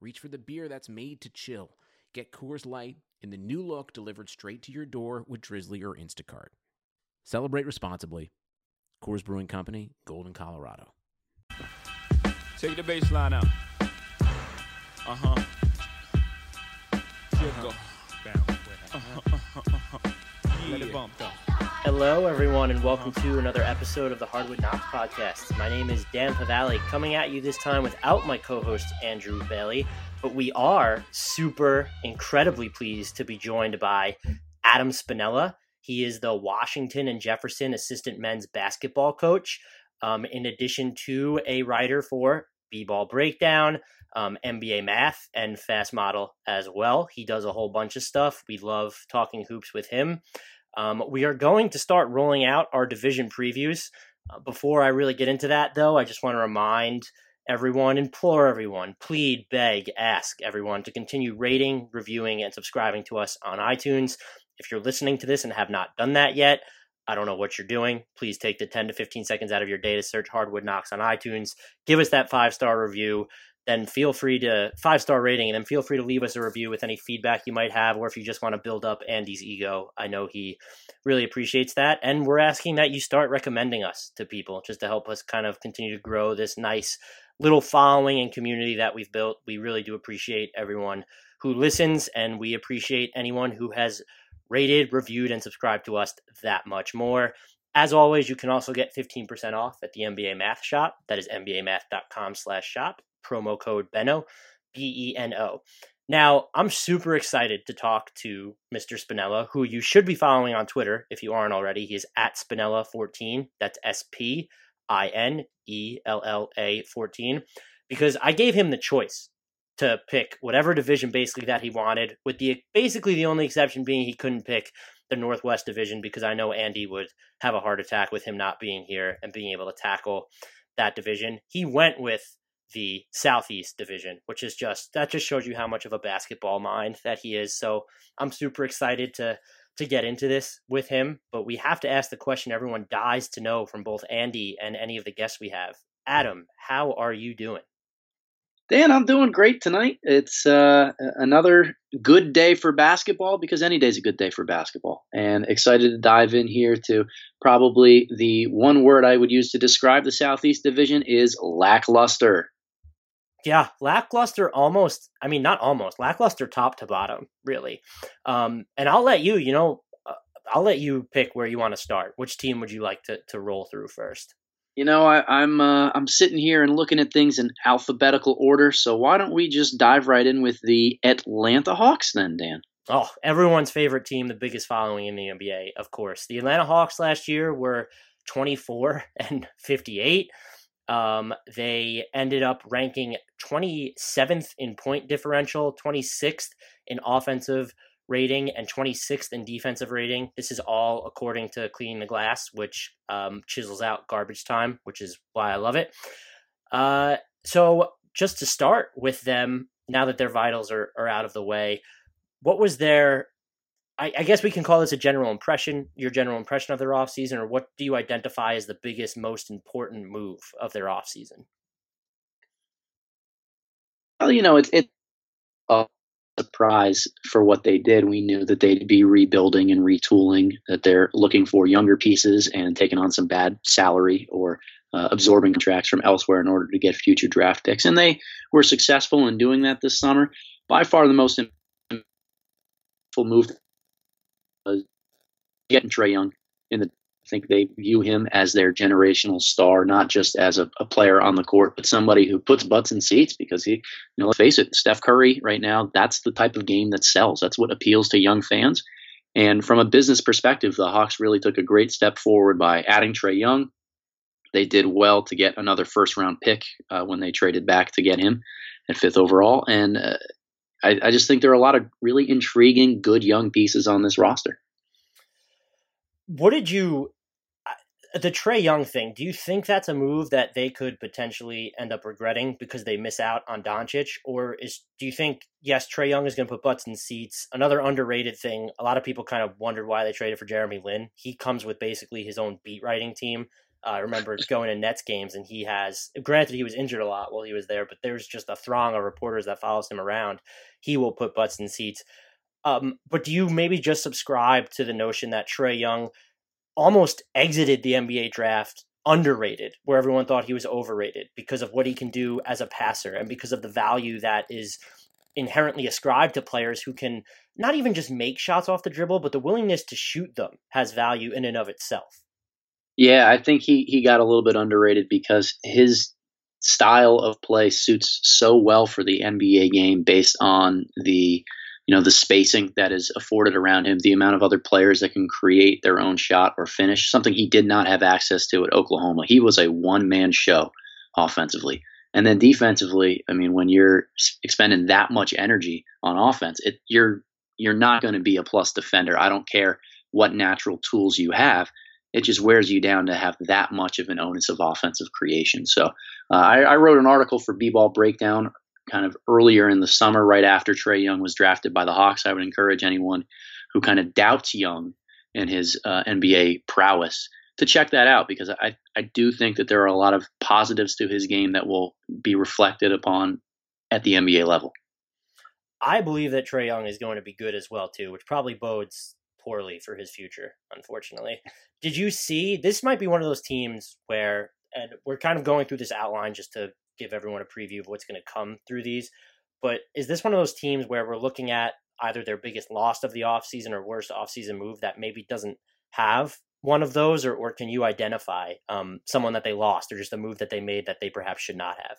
reach for the beer that's made to chill. Get Coors Light in the new look delivered straight to your door with Drizly or Instacart. Celebrate responsibly. Coors Brewing Company, Golden, Colorado. Take the bass line out. Uh huh. Sugar. Let it bump though. Hello, everyone, and welcome to another episode of the Hardwood Knocks podcast. My name is Dan Favale, coming at you this time without my co host Andrew Bailey, but we are super incredibly pleased to be joined by Adam Spinella. He is the Washington and Jefferson assistant men's basketball coach, um, in addition to a writer for B Ball Breakdown, um, NBA Math, and Fast Model as well. He does a whole bunch of stuff. We love talking hoops with him. Um, we are going to start rolling out our division previews. Uh, before I really get into that, though, I just want to remind everyone, implore everyone, plead, beg, ask everyone to continue rating, reviewing, and subscribing to us on iTunes. If you're listening to this and have not done that yet, I don't know what you're doing. Please take the 10 to 15 seconds out of your day to search Hardwood Knocks on iTunes. Give us that five star review then feel free to five star rating and then feel free to leave us a review with any feedback you might have or if you just want to build up Andy's ego. I know he really appreciates that. And we're asking that you start recommending us to people just to help us kind of continue to grow this nice little following and community that we've built. We really do appreciate everyone who listens and we appreciate anyone who has rated, reviewed, and subscribed to us that much more. As always, you can also get 15% off at the NBA Math Shop. That is nbamath.com slash shop promo code Beno, B E N O. Now, I'm super excited to talk to Mr. Spinella, who you should be following on Twitter if you aren't already. He is at Spinella14. That's S P I N E L L A 14. Because I gave him the choice to pick whatever division basically that he wanted, with the basically the only exception being he couldn't pick the Northwest Division because I know Andy would have a heart attack with him not being here and being able to tackle that division. He went with the Southeast Division, which is just that just shows you how much of a basketball mind that he is. So I'm super excited to to get into this with him. But we have to ask the question everyone dies to know from both Andy and any of the guests we have. Adam, how are you doing? Dan, I'm doing great tonight. It's uh, another good day for basketball because any day is a good day for basketball. And excited to dive in here to probably the one word I would use to describe the Southeast Division is lackluster. Yeah, lackluster almost. I mean, not almost lackluster, top to bottom, really. Um, and I'll let you. You know, uh, I'll let you pick where you want to start. Which team would you like to to roll through first? You know, I, am I'm, uh, I'm sitting here and looking at things in alphabetical order. So why don't we just dive right in with the Atlanta Hawks then, Dan? Oh, everyone's favorite team, the biggest following in the NBA, of course. The Atlanta Hawks last year were 24 and 58. Um, they ended up ranking 27th in point differential, 26th in offensive rating, and 26th in defensive rating. This is all according to Cleaning the Glass, which um, chisels out garbage time, which is why I love it. Uh, so, just to start with them, now that their vitals are, are out of the way, what was their I, I, guess we can call this a general impression, your general impression of their offseason, or what do you identify as the biggest, most important move of their offseason? Well, you know, it's it, a surprise for what they did. We knew that they'd be rebuilding and retooling, that they're looking for younger pieces and taking on some bad salary or uh, absorbing contracts from elsewhere in order to get future draft picks. And they were successful in doing that this summer. By far the most impactful move getting Trae Young in the. I think they view him as their generational star, not just as a, a, player on the court, but somebody who puts butts in seats. Because he, you know, let's face it, Steph Curry right now, that's the type of game that sells. That's what appeals to young fans. And from a business perspective, the Hawks really took a great step forward by adding Trae Young, They did well to get another first round pick uh, when they traded back to get him at fifth overall. And uh, I, I just think there are a lot of really intriguing, good young pieces on this roster. What did you the Trae Young thing, do you think that's a move that they could potentially end up regretting because they miss out on Doncic? Or is do you think yes, Trae Young is going to put butts in seats? Another underrated thing. A lot of people kind of wondered why they traded for Jeremy Lin. He comes with basically his own beat writing team. Uh, I remember going to Nets games, and he has. Granted, he was injured a lot while he was there, but there's just a throng of reporters that follows him around. He will put butts in seats. Um, but do you maybe just subscribe to the notion that Trae Young? almost exited the NBA draft underrated, where everyone thought he was overrated because of what he can do as a passer and because of the value that is inherently ascribed to players who can not even just make shots off the dribble, but the willingness to shoot them has value in and of itself. Yeah, I think he he got a little bit underrated because his style of play suits so well for the NBA game based on the you know the spacing that is afforded around him, the amount of other players that can create their own shot or finish, something he did not have access to at Oklahoma. He was a one man show offensively. And then defensively, I mean, when you're expending that much energy on offense, it, you're you're not going to be a plus defender. I don't care what natural tools you have. It just wears you down to have that much of an onus of offensive creation. So uh, I, I, wrote an article for B-Ball Breakdown kind of earlier in the summer, right after Trae Young was drafted by the Hawks. I would encourage anyone who kind of doubts Young and his uh, NBA prowess to check that out because I, I do think that there are a lot of positives to his game that will be reflected upon at the NBA level. I believe that Trae Young is going to be good as well too, which probably bodes poorly for his future, unfortunately. Did you see this might be one of those teams where and we're kind of going through this outline just to give everyone a preview of what's going to come through these. But is this one of those teams where we're looking at either their biggest loss of the offseason or worst offseason move that maybe doesn't have one of those, or, or can you identify um, someone that they lost or just a move that they made that they perhaps should not have?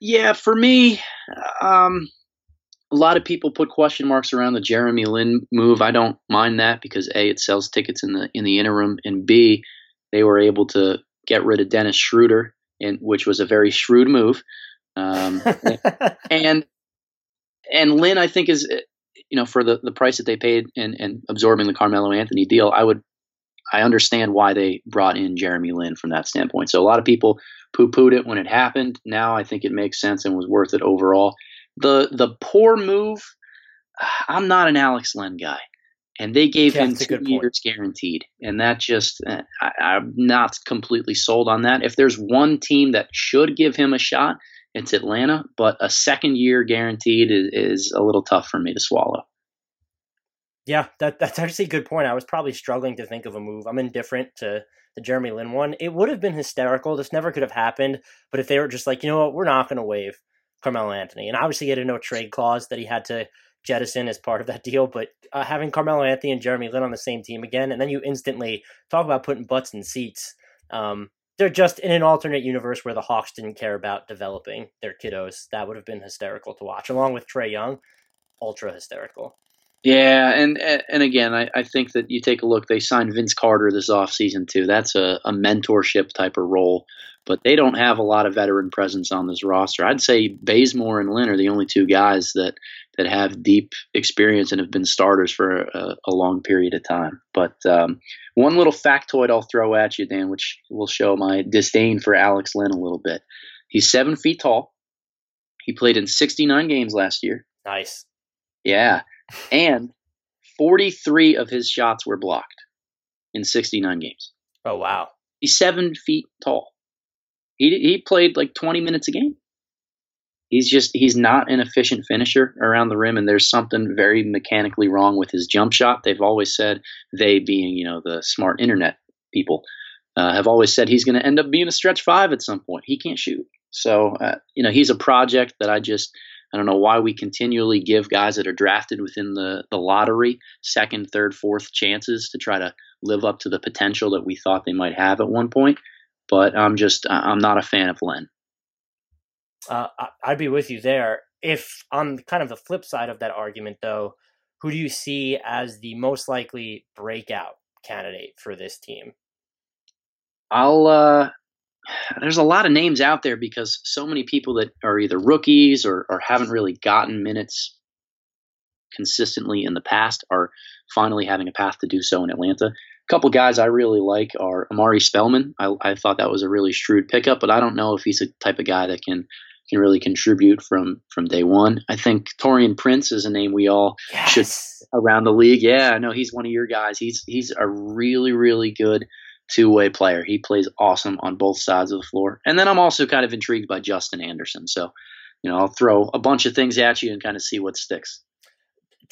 Yeah, for me, um, a lot of people put question marks around the Jeremy Lin move. I don't mind that because a it sells tickets in the in the interim, and b they were able to get rid of Dennis Schroeder, and which was a very shrewd move. Um, and and Lin, I think is you know for the the price that they paid and and absorbing the Carmelo Anthony deal, I would I understand why they brought in Jeremy Lin from that standpoint. So a lot of people poo pooed it when it happened. Now I think it makes sense and was worth it overall. The the poor move. I'm not an Alex Len guy and they gave yeah, him two years guaranteed, and that just uh, I, am not completely sold on that. If there's one team that should give him a shot, it's Atlanta, but a second year guaranteed is, is a little tough for me to swallow. Yeah, that that's actually a good point. I was probably struggling to think of a move. I'm indifferent to the Jeremy Lin one. It would have been hysterical. This never could have happened. But if they were just like, you know what, we're not going to waive Carmelo Anthony, and obviously he had a no trade clause that he had to jettison as part of that deal. But uh, having Carmelo Anthony and Jeremy Lin on the same team again, and then you instantly talk about putting butts in seats. Um, they're just in an alternate universe where the Hawks didn't care about developing their kiddos. That would have been hysterical to watch, along with Trae Young, ultra hysterical. Yeah, and and again, I, I think that you take a look. They signed Vince Carter this offseason too. That's a, a mentorship type of role, but they don't have a lot of veteran presence on this roster. I'd say Bazemore and Lin are the only two guys that that have deep experience and have been starters for a, a long period of time. But um, one little factoid I'll throw at you, Dan, which will show my disdain for Alex Len a little bit. He's seven feet tall. He played in 69 games last year. Nice. Yeah. And 43 of his shots were blocked in 69 games. Oh, wow. He's seven feet tall. He, he played like 20 minutes a game he's just he's not an efficient finisher around the rim and there's something very mechanically wrong with his jump shot. They've always said they being you know the smart internet people uh, have always said he's going to end up being a stretch five at some point. He can't shoot. So uh, you know he's a project that i just i don't know why we continually give guys that are drafted within the, the lottery second third fourth chances to try to live up to the potential that we thought they might have at one point. But i'm just i'm not a fan of len uh, I'd be with you there. If on kind of the flip side of that argument, though, who do you see as the most likely breakout candidate for this team? I'll uh, there's a lot of names out there because so many people that are either rookies or, or haven't really gotten minutes consistently in the past are finally having a path to do so in Atlanta. A couple guys I really like are Omari Spellman. I, I thought that was a really shrewd pickup, but I don't know if he's a type of guy that can can really contribute from from day one. I think Taurean Prince is a name we all yes. should around the league. Yeah, I know he's one of your guys. He's he's a really really good two way player. He plays awesome on both sides of the floor. And then I'm also kind of intrigued by Justin Anderson. So, you know, I'll throw a bunch of things at you and kind of see what sticks.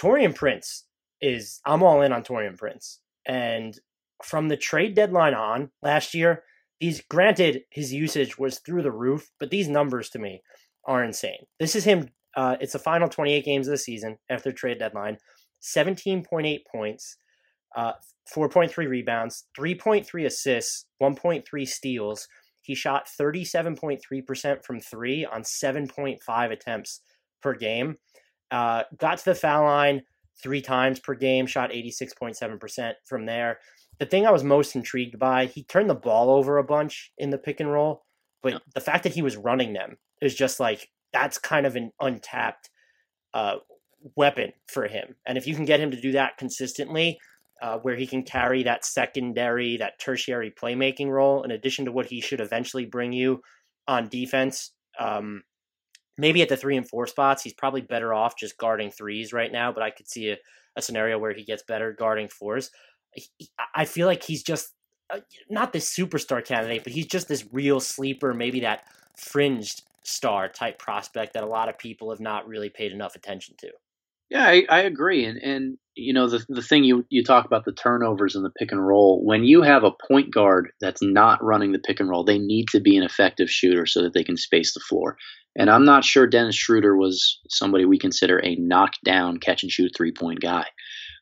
Taurean Prince is I'm all in on Taurean Prince. And from the trade deadline on last year, these granted his usage was through the roof, but these numbers to me are insane. This is him. Uh, it's the final 28 games of the season after trade deadline. 17.8 points, uh, 4.3 rebounds, 3.3 assists, 1.3 steals. He shot 37.3% from three on 7.5 attempts per game. Uh, got to the foul line three times per game, shot 86.7% from there. The thing I was most intrigued by, he turned the ball over a bunch in the pick and roll, but yeah. the fact that he was running them is just like that's kind of an untapped uh, weapon for him. And if you can get him to do that consistently, uh, where he can carry that secondary, that tertiary playmaking role, in addition to what he should eventually bring you on defense. Um, maybe at the three and four spots, he's probably better off just guarding threes right now, but I could see a, a scenario where he gets better guarding fours. He, I feel like he's just uh, not this superstar candidate, but he's just this real sleeper, maybe that fringed star type prospect that a lot of people have not really paid enough attention to. Yeah, I, I, agree. And and you know the the thing you you talk about the turnovers and the pick and roll. When you have a point guard that's not running the pick and roll, they need to be an effective shooter so that they can space the floor. And I'm not sure Dennis Schroeder was somebody we consider a knockdown catch and shoot three point guy.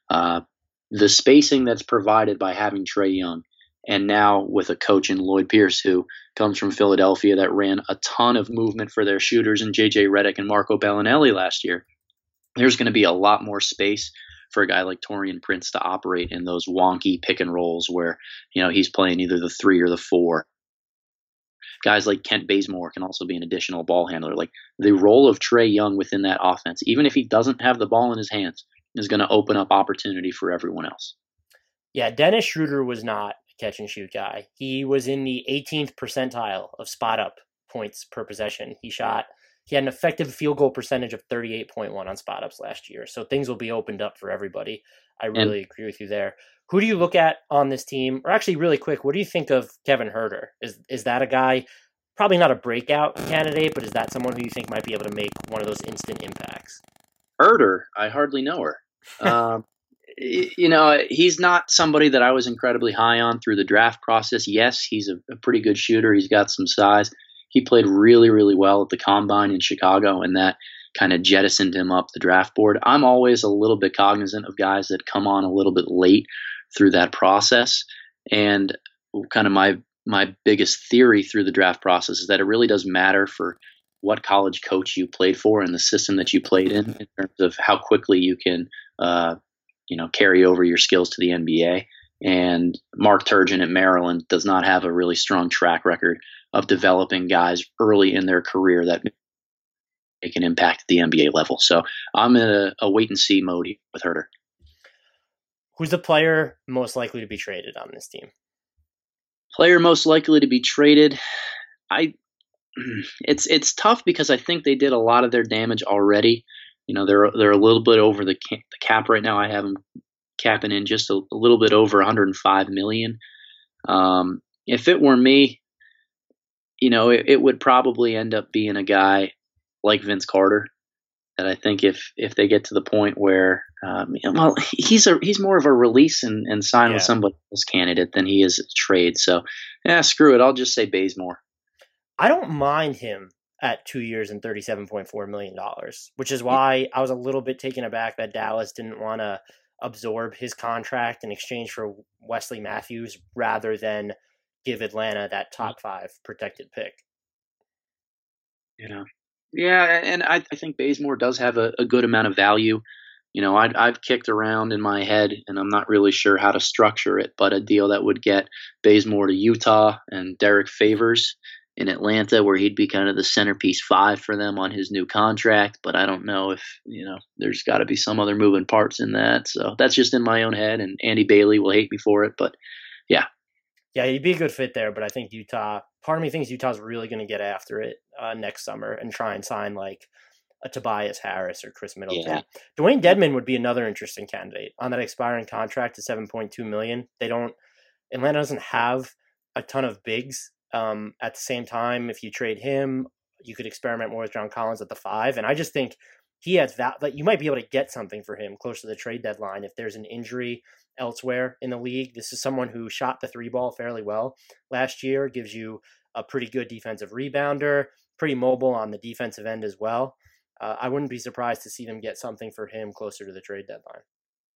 Uh, the spacing that's provided by having Trae Young, and now with a coach in Lloyd Pierce who comes from Philadelphia that ran a ton of movement for their shooters and JJ Redick and Marco Belinelli last year there's going to be a lot more space for a guy like Taurean Prince to operate in those wonky pick and rolls where, you know, he's playing either the three or the four. Guys like Kent Bazemore can also be an additional ball handler. Like the role of Trae Young within that offense, even if he doesn't have the ball in his hands, is going to open up opportunity for everyone else. Yeah, Dennis Schroeder was not a catch and shoot guy. He was in the 18th percentile of spot up points per possession. He shot he had an effective field goal percentage of 38.1 on spot ups last year. So things will be opened up for everybody. I really and, agree with you there. Who do you look at on this team? Or actually, really quick, what do you think of Kevin Huerter? Is is that a guy, probably not a breakout candidate, but is that someone who you think might be able to make one of those instant impacts? Huerter, I hardly know her. um, you know, he's not somebody that I was incredibly high on through the draft process. Yes, he's a, a pretty good shooter. He's got some size he played really, really well at the combine in Chicago, and that kind of jettisoned him up the draft board. I'm always a little bit cognizant of guys that come on a little bit late through that process, and kind of my my biggest theory through the draft process is that it really does matter for what college coach you played for and the system that you played in, in terms of how quickly you can, uh, you know, carry over your skills to the NBA. And Mark Turgeon at Maryland does not have a really strong track record of developing guys early in their career that make an impact at the NBA level. So I'm in a, a wait and see mode with Huerter. Who's the player most likely to be traded on this team? Player most likely to be traded. I it's it's tough because I think they did a lot of their damage already. You know, they're they're a little bit over the, cap, the cap right now. I have them capping in just a, a little bit over 105 million. Um, if it were me, you know, it, it would probably end up being a guy like Vince Carter that I think if if they get to the point where um, well he's a he's more of a release and, and sign yeah. with somebody else candidate than he is a trade. So yeah, screw it. I'll just say Bazemore. I don't mind him at two years and thirty seven point four million dollars, which is why I was a little bit taken aback that Dallas didn't want to absorb his contract in exchange for Wesley Matthews rather than give Atlanta that hmm. top five protected pick. You know, yeah, and I, I think Bazemore does have a, a, good amount of value. you know, i have kicked around in my head, and I'm not really sure how to structure it, but a deal that would get Bazemore to Utah and Derrick Favors in Atlanta, where he'd be kind of the centerpiece five for them on his new contract. But I don't know if you know, there's got to be some other moving parts in that. So that's just in my own head, and Andy Bailey will hate me for it, but yeah. Yeah, he'd be a good fit there, but I think Utah. Part of me thinks Utah's really going to get after it uh, next summer and try and sign like a Tobias Harris or Khris Middleton. Yeah. Dewayne Dedmon would be another interesting candidate on that expiring contract to seven point two million. They don't Atlanta doesn't have a ton of bigs. Um, at the same time, if you trade him, you could experiment more with John Collins at the five. And I just think he has that that you might be able to get something for him close to the trade deadline if there's an injury elsewhere in the league. This is someone who shot the three ball fairly well last year, gives you a pretty good defensive rebounder, pretty mobile on the defensive end as well uh, I wouldn't be surprised to see them get something for him closer to the trade deadline.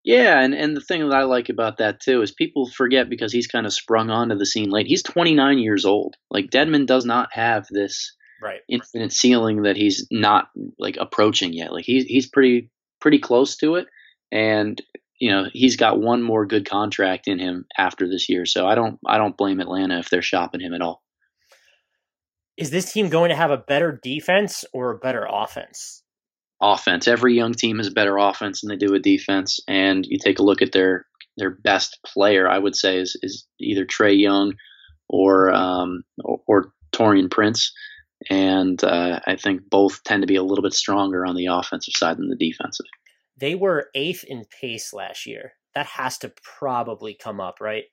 Yeah, and, and the thing that I like about that too is people forget because he's kind of sprung onto the scene late. He's 29 years old. Like Dedmon does not have this right infinite ceiling that he's not like approaching yet. Like he's he's pretty pretty close to it, and you know he's got one more good contract in him after this year. So I don't I don't blame Atlanta if they're shopping him at all is this team going to have a better defense or a better offense? Offense. Every young team has better offense than they do a defense. And you take a look at their their best player, I would say, is is either Trae Young or um, or, or Taurean Prince. And uh, I think both tend to be a little bit stronger on the offensive side than the defensive. They were eighth in pace last year. That has to probably come up, right?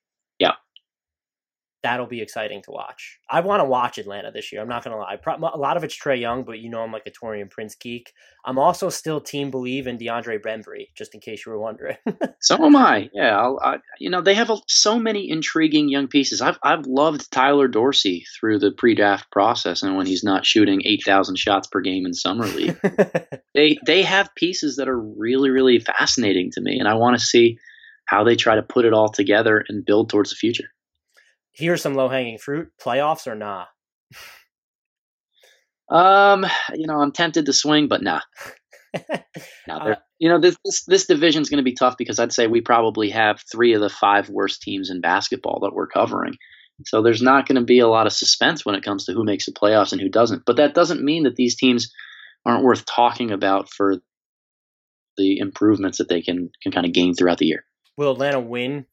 That'll be exciting to watch. I want to watch Atlanta this year. I'm not gonna lie. A lot of it's Trae Young, but you know I'm like a Taurean Prince geek. I'm also still team believe in DeAndre Bembry, just in case you were wondering. so am I. Yeah, I'll, I, you know they have a, so many intriguing young pieces. I've I've loved Tyler Dorsey through the pre-draft process, and when he's not shooting eight thousand shots per game in summer league, they they have pieces that are really really fascinating to me, and I want to see how they try to put it all together and build towards the future here's some low hanging fruit. Playoffs or nah? Um, you know, I'm tempted to swing, but nah. now, uh, you know, this this, this division is going to be tough because I'd say we probably have three of the five worst teams in basketball that we're covering. So there's not going to be a lot of suspense when it comes to who makes the playoffs and who doesn't. But that doesn't mean that these teams aren't worth talking about for the improvements that they can can kind of gain throughout the year. Will Atlanta win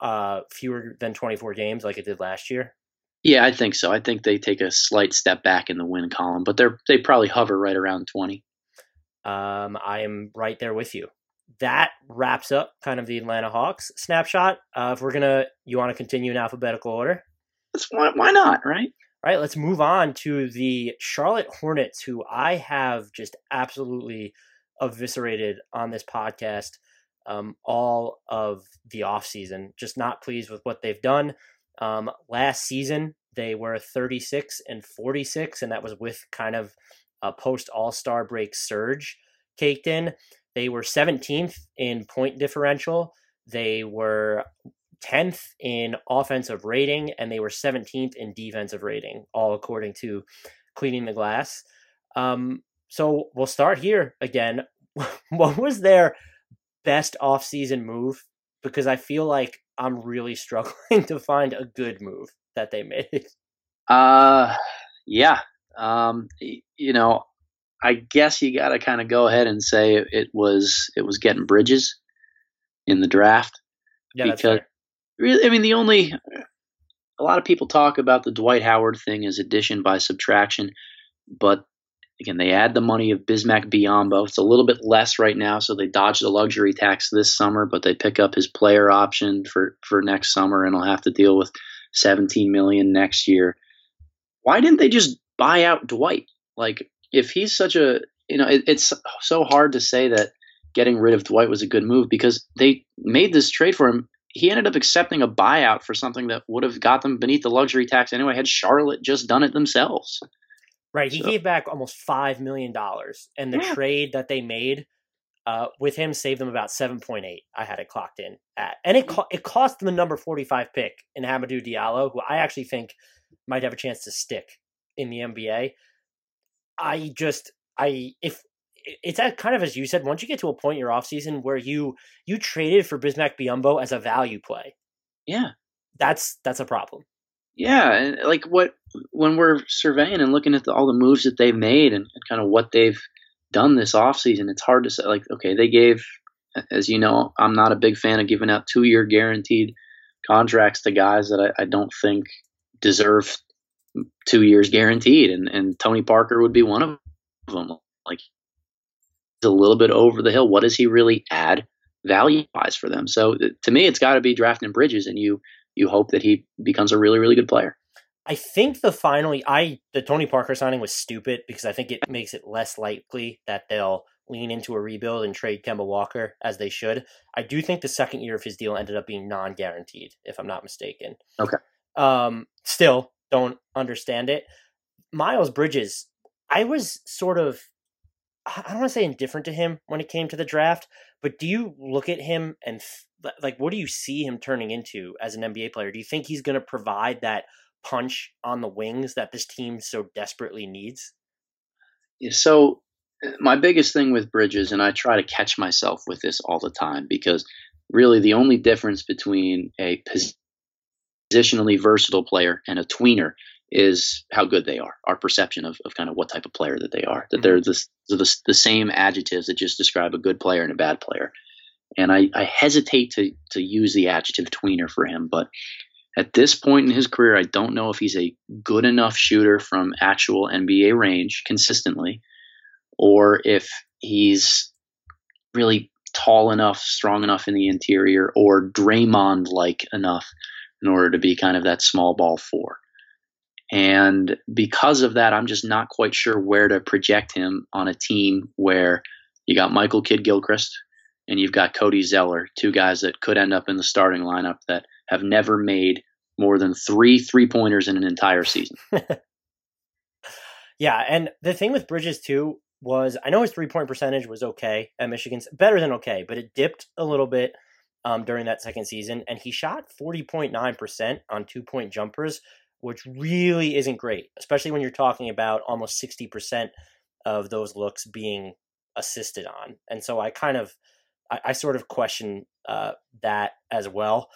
uh, fewer than 24 games like it did last year? Yeah, I think so. I think they take a slight step back in the win column, but they're they probably hover right around 20. Um, I am right there with you. That wraps up kind of the Atlanta Hawks snapshot. Uh, if we're gonna, you want to continue in alphabetical order? That's why, why not, right? All right, let's move on to the Charlotte Hornets, who I have just absolutely eviscerated on this podcast um, all of the offseason. Just not pleased with what they've done. Um, last season, they were 36 and 46, and that was with kind of a post All Star break surge caked in. They were 17th in point differential. They were 10th in offensive rating, and they were 17th in defensive rating, all according to Cleaning the Glass. Um, so we'll start here again. what was their best off-season move because I feel like I'm really struggling to find a good move that they made. Uh yeah. Um you know, I guess you got to kind of go ahead and say it was it was getting Bridges in the draft. Yeah, because really I mean the only a lot of people talk about the Dwight Howard thing as addition by subtraction, but Again, they add the money of Bismack Biyombo. It's a little bit less right now, so they dodge the luxury tax this summer, but they pick up his player option for, for next summer, and will have to deal with 17 million next year. Why didn't they just buy out Dwight? Like, if he's such a, you know, it, it's so hard to say that getting rid of Dwight was a good move because they made this trade for him. He ended up accepting a buyout for something that would have got them beneath the luxury tax anyway. Had Charlotte just done it themselves. Right. He so. gave back almost five million dollars, and the yeah. trade that they made uh, with him saved them about seven point eight. I had it clocked in at, and it co- it cost them the number forty five pick in Hamidou Diallo, who I actually think might have a chance to stick in the NBA. I just I if it's kind of as you said. Once you get to a point in your offseason where you you traded for Bismack Biyombo as a value play, Yeah. that's that's a problem. Yeah, and like what when we're surveying and looking at the, all the moves that they've made and, and kind of what they've done this offseason, it's hard to say. Like, okay, they gave, as you know, I'm not a big fan of giving out two year guaranteed contracts to guys that I, I don't think deserve two years guaranteed, and and Tony Parker would be one of them. Like, he's a little bit over the hill. What does he really add value wise for them? So to me, it's got to be drafting Bridges, and you you hope that he becomes a really really good player. I think the finally I the Tony Parker signing was stupid because I think it makes it less likely that they'll lean into a rebuild and trade Kemba Walker as they should. I do think the second year of his deal ended up being non-guaranteed, if I'm not mistaken. Okay. Um, still don't understand it. Miles Bridges, I was sort of I don't want to say indifferent to him when it came to the draft, but do you look at him and like what do you see him turning into as an NBA player? Do you think he's going to provide that punch on the wings that this team so desperately needs? So uh, my biggest thing with Bridges, and I try to catch myself with this all the time because really the only difference between a positionally versatile player and a tweener is how good they are, our perception of, of kind of what type of player that they are, that mm-hmm. they're the, the, the same adjectives that just describe a good player and a bad player. And I, I hesitate to, to use the adjective tweener for him, but at this point in his career, I don't know if he's a good enough shooter from actual NBA range consistently, or if he's really tall enough, strong enough in the interior, or Draymond like enough in order to be kind of that small ball four. And because of that, I'm just not quite sure where to project him on a team where you got Michael Kidd Gilchrist and you've got Cody Zeller, two guys that could end up in the starting lineup that have never made more than three three pointers in an entire season. yeah, and the thing with Bridges too was I know his three point percentage was okay at Michigan's better than okay, but it dipped a little bit um, during that second season, and he shot forty point nine percent on two point jumpers, which really isn't great, especially when you're talking about almost 60% of those looks being assisted on. And so I kind of, I, I sort of question uh, that as well.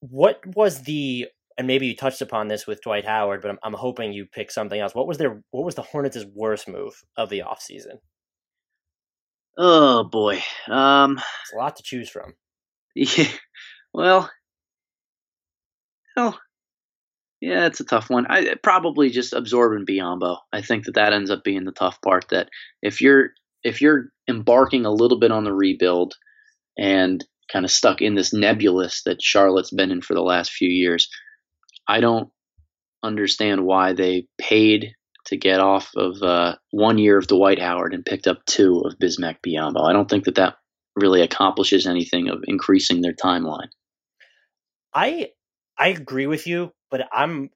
What was the, and maybe you touched upon this with Dwight Howard, but I'm, I'm hoping you pick something else. What was their, what was the Hornets' worst move of the offseason? Oh boy. Um, it's a lot to choose from. Yeah. Well, well, yeah, it's a tough one. I probably just absorbing Biyombo. I think that that ends up being the tough part. That if you're if you're embarking a little bit on the rebuild and kind of stuck in this nebulous that Charlotte's been in for the last few years, I don't understand why they paid to get off of uh, one year of Dwight Howard and picked up two of Bismack Biyombo. I don't think that that really accomplishes anything of increasing their timeline. I I agree with you, but I'm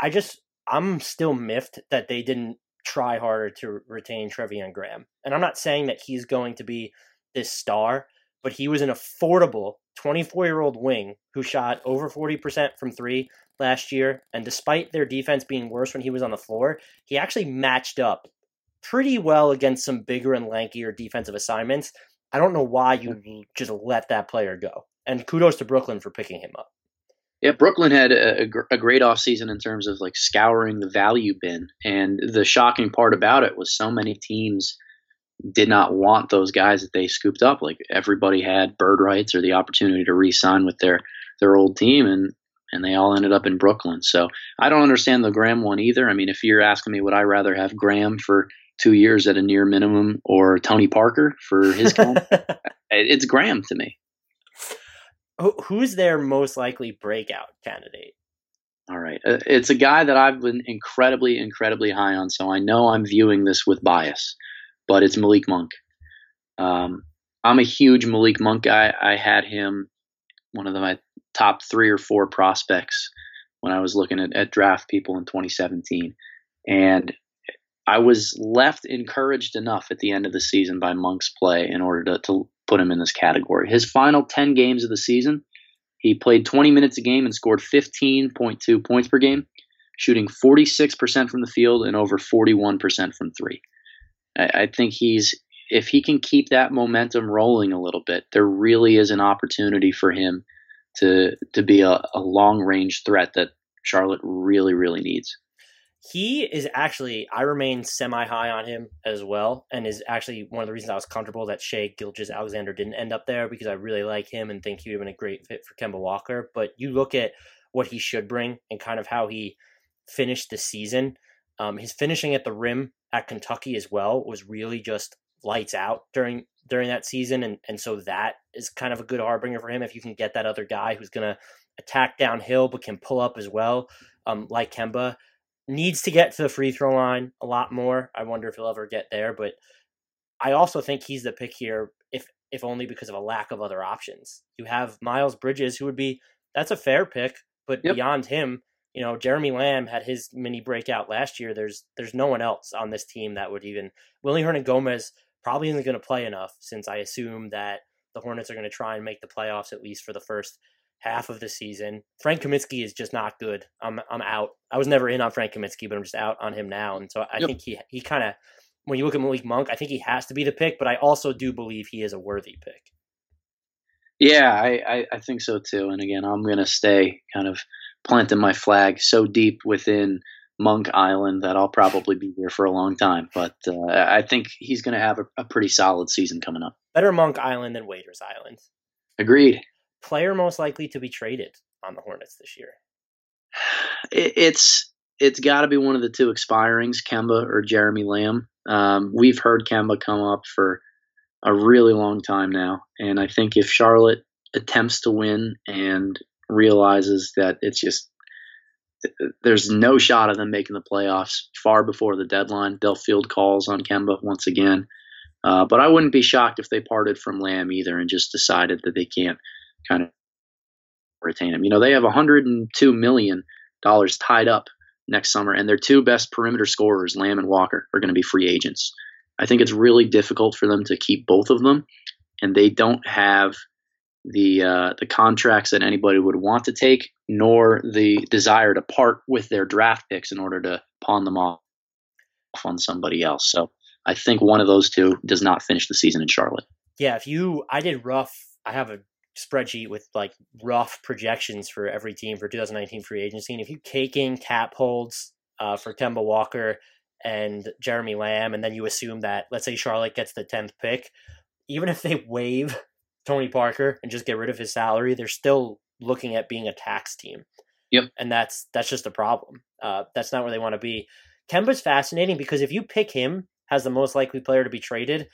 I just I'm still miffed that they didn't try harder to retain Treveon Graham. And I'm not saying that he's going to be this star, but he was an affordable 24 year old wing who shot over 40% from three last year. And despite their defense being worse when he was on the floor, he actually matched up pretty well against some bigger and lankier defensive assignments. I don't know why you just let that player go. And kudos to Brooklyn for picking him up. Yeah, Brooklyn had a, a great offseason in terms of like scouring the value bin. And the shocking part about it was so many teams did not want those guys that they scooped up. Like everybody had bird rights or the opportunity to re-sign with their their old team, and and they all ended up in Brooklyn. So I don't understand the Graham one either. I mean, if you're asking me, would I rather have Graham for two years at a near minimum or Tony Parker for his? it's Graham to me who's their most likely breakout candidate? All right. Uh, it's a guy that I've been incredibly, incredibly high on, so I know I'm viewing this with bias, but it's Malik Monk. Um, I'm a huge Malik Monk guy. I had him one of my top three or four prospects when I was looking at, at draft people in 2017. And I was left encouraged enough at the end of the season by Monk's play in order to, to put him in this category. His final 10 games of the season, he played 20 minutes a game and scored 15.2 points per game, shooting 46% from the field and over 41% from three. I, I think he's if he can keep that momentum rolling a little bit, there really is an opportunity for him to to be a, a long range threat that Charlotte really really needs. He is actually I remain semi high on him as well, and is actually one of the reasons I was comfortable that Shai Gilgeous-Alexander didn't end up there because I really like him and think he would have been a great fit for Kemba Walker. But you look at what he should bring and kind of how he finished the season. Um, his finishing at the rim at Kentucky as well was really just lights out during during that season, and and so that is kind of a good harbinger for him if you can get that other guy who's going to attack downhill but can pull up as well, um, like Kemba. Needs to get to the free throw line a lot more. I wonder if he'll ever get there, but I also think he's the pick here, if if only because of a lack of other options. You have Miles Bridges, who would be that's a fair pick, but yep. beyond him, you know, Jeremy Lamb had his mini breakout last year. There's there's no one else on this team that would even Willy Hernangomez probably isn't going to play enough since I assume that the Hornets are going to try and make the playoffs at least for the first half of the season. Frank Kaminsky is just not good. I'm I'm out. I was never in on Frank Kaminsky, but I'm just out on him now. And so I yep. think he he kind of when you look at Malik Monk, I think he has to be the pick, but I also do believe he is a worthy pick. Yeah, I, I, I think so too. And again, I'm going to stay kind of planting my flag so deep within Monk Island that I'll probably be here for a long time. But uh, I think he's going to have a, a, pretty solid season coming up. Better Monk Island than Waiters Island. Agreed. Player most likely to be traded on the Hornets this year. It, it's it's got to be one of the two expirings, Kemba or Jeremy Lamb. Um, we've heard Kemba come up for a really long time now, and I think if Charlotte attempts to win and realizes that it's just there's no shot of them making the playoffs far before the deadline. They'll field calls on Kemba once again. Uh, but I wouldn't be shocked if they parted from Lamb either and just decided that they can't kind of retain him. You know, they have 102 million dollars tied up next summer, and their two best perimeter scorers, Lamb and Walker, are going to be free agents. I think it's really difficult for them to keep both of them, and they don't have the uh, the contracts that anybody would want to take, nor the desire to part with their draft picks in order to pawn them off on somebody else. So I think one of those two does not finish the season in Charlotte. Yeah, if you, I did rough. I have a spreadsheet with like rough projections for every team for 2019 free agency, and if you take in cap holds uh, for Kemba Walker and Jeremy Lamb, and then you assume that let's say Charlotte gets the 10th pick, even if they waive Tony Parker and just get rid of his salary, they're still looking at being a tax team. Yep. And that's that's just a problem. Uh, that's not where they want to be. Kemba's fascinating because if you pick him as the most likely player to be traded,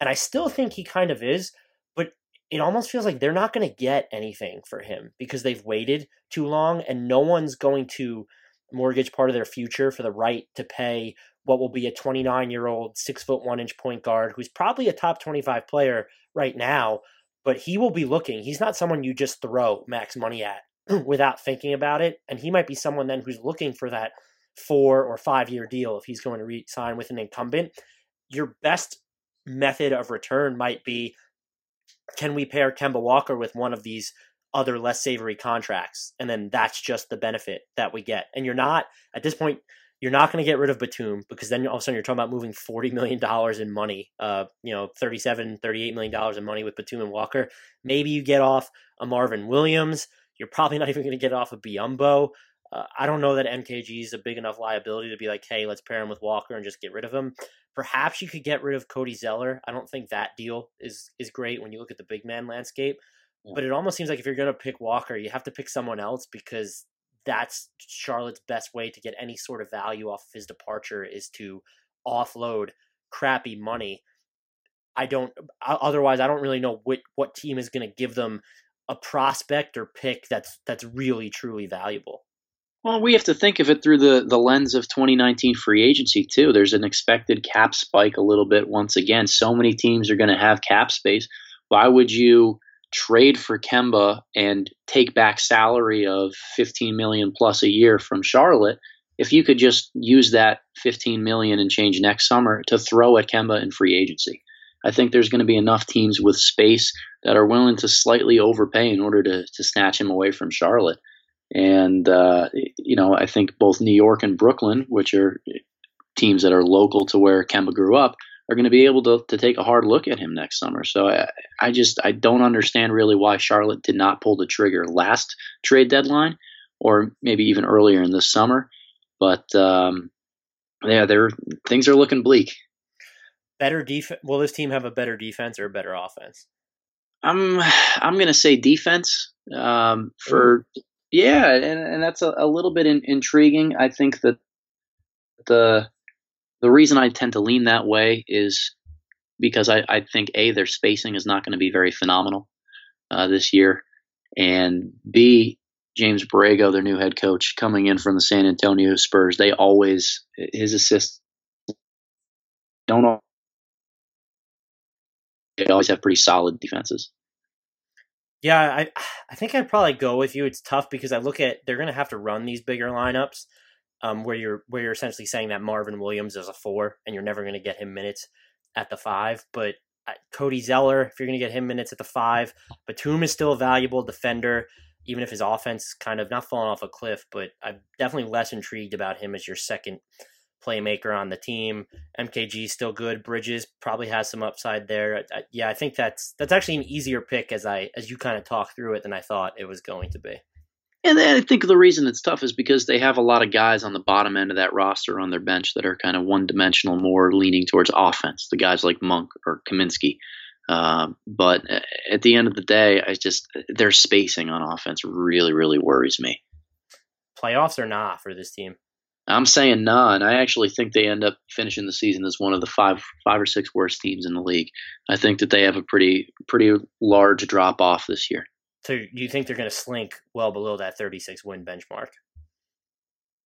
and I still think he kind of is, it almost feels like they're not going to get anything for him because they've waited too long and no one's going to mortgage part of their future for the right to pay what will be a 29 year old, six foot one inch point guard who's probably a top 25 player right now but he will be looking. He's not someone you just throw max money at without thinking about it. And he might be someone then who's looking for that four or five year deal if he's going to re sign with an incumbent. Your best method of return might be can we pair Kemba Walker with one of these other less savory contracts? And then that's just the benefit that we get. And you're not, at this point, you're not going to get rid of Batum because then all of a sudden you're talking about moving $40 million in money, uh, you know, $37, $38 million in money with Batum and Walker. Maybe you get off a Marvin Williams. You're probably not even going to get off a of Biyombo. Uh, I don't know that MKG is a big enough liability to be like, hey, let's pair him with Walker and just get rid of him. Perhaps you could get rid of Cody Zeller. I don't think that deal is is great when you look at the big man landscape. Yeah. But it almost seems like if you're going to pick Walker, you have to pick someone else because that's Charlotte's best way to get any sort of value off of his departure is to offload crappy money. I don't otherwise I don't really know what what team is going to give them a prospect or pick that's that's really truly valuable. Well, we have to think of it through the the lens of 2019 free agency too. There's an expected cap spike a little bit once again. So many teams are going to have cap space. Why would you trade for Kemba and take back salary of 15 million plus a year from Charlotte, if you could just use that 15 million and change next summer to throw at Kemba in free agency. I think there's going to be enough teams with space that are willing to slightly overpay in order to, to snatch him away from Charlotte. And, uh, you know, I think both New York and Brooklyn, which are teams that are local to where Kemba grew up are going to be able to, to take a hard look at him next summer. So I, I just I don't understand really why Charlotte did not pull the trigger last trade deadline, or maybe even earlier in the summer. But um, yeah, there things are looking bleak. Better defense. Will this team have a better defense or a better offense? I'm I'm going to say defense um, for Ooh. Yeah, and, and that's a, a little bit in, intriguing. I think that the the reason I tend to lean that way is because I, I think a their spacing is not going to be very phenomenal uh, this year, and b James Borrego, their new head coach, coming in from the San Antonio Spurs, they always his assists don't they always have pretty solid defenses. Yeah, I I think I'd probably go with you. It's tough because I look at they're going to have to run these bigger lineups, um, where you're where you're essentially saying that Marvin Williams is a four, and you're never going to get him minutes at the five. But uh, Cody Zeller, if you're going to get him minutes at the five, Batum is still a valuable defender, even if his offense is kind of not falling off a cliff. But I'm definitely less intrigued about him as your second playmaker on the team. MKG is still good. Bridges probably has some upside there. I, yeah, I think that's that's actually an easier pick as I as you kind of talk through it than I thought it was going to be. And I think the reason it's tough is because they have a lot of guys on the bottom end of that roster on their bench that are kind of one dimensional, more leaning towards offense. The guys like Monk or Kaminsky. Uh, but at the end of the day, I just their spacing on offense really, really worries me. Playoffs or not for this team? I'm saying none. I actually think they end up finishing the season as one of the five, five or six worst teams in the league. I think that they have a pretty, pretty large drop off this year. So do you think they're going to slink well below that 36 win benchmark?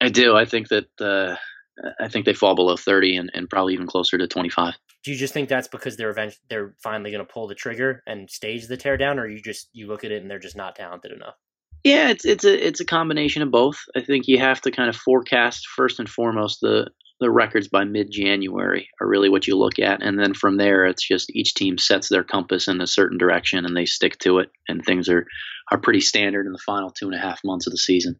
I do. I think that uh, I think they fall below 30 and, and probably even closer to 25. Do you just think that's because they're event- they're finally going to pull the trigger and stage the teardown, or you just you look at it and they're just not talented enough? Yeah, it's it's a it's a combination of both. I think you have to kind of forecast first and foremost the the records by mid January are really what you look at, and then from there it's just each team sets their compass in a certain direction and they stick to it, and things are are pretty standard in the final two and a half months of the season.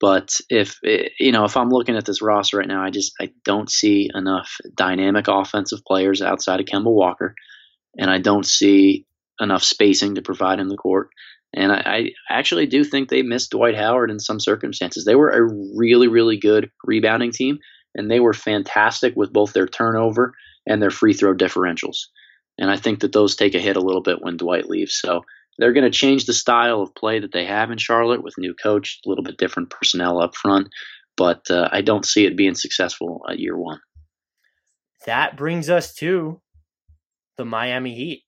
But if you know if I'm looking at this roster right now, I just I don't see enough dynamic offensive players outside of Kemba Walker, and I don't see enough spacing to provide in the court. And I, I, actually do think they missed Dwight Howard in some circumstances. They were a really, really good rebounding team, and they were fantastic with both their turnover and their free throw differentials. And I think that those take a hit a little bit when Dwight leaves. So they're going to change the style of play that they have in Charlotte with new coach, a little bit different personnel up front. But uh, I don't see it being successful at year one. That brings us to the Miami Heat,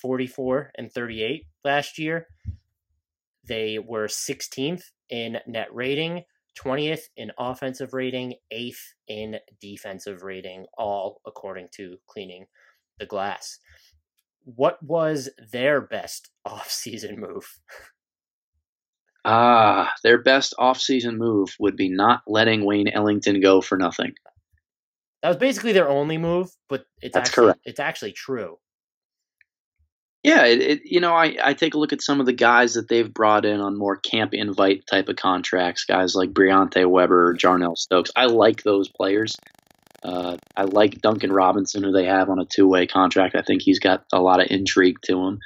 44 and 38 last year. They were 16th in net rating, 20th in offensive rating, 8th in defensive rating, all according to Cleaning the Glass. What was their best offseason move? Ah, their best offseason move would be not letting Wayne Ellington go for nothing. That was basically their only move, but it's That's actually, correct. It's actually true. Yeah, it, it, you know, I, I take a look at some of the guys that they've brought in on more camp invite type of contracts, guys like Briante Weber, Jarnell Stokes. I like those players. Uh, I like Duncan Robinson, who they have on a two way contract. I think he's got a lot of intrigue to him.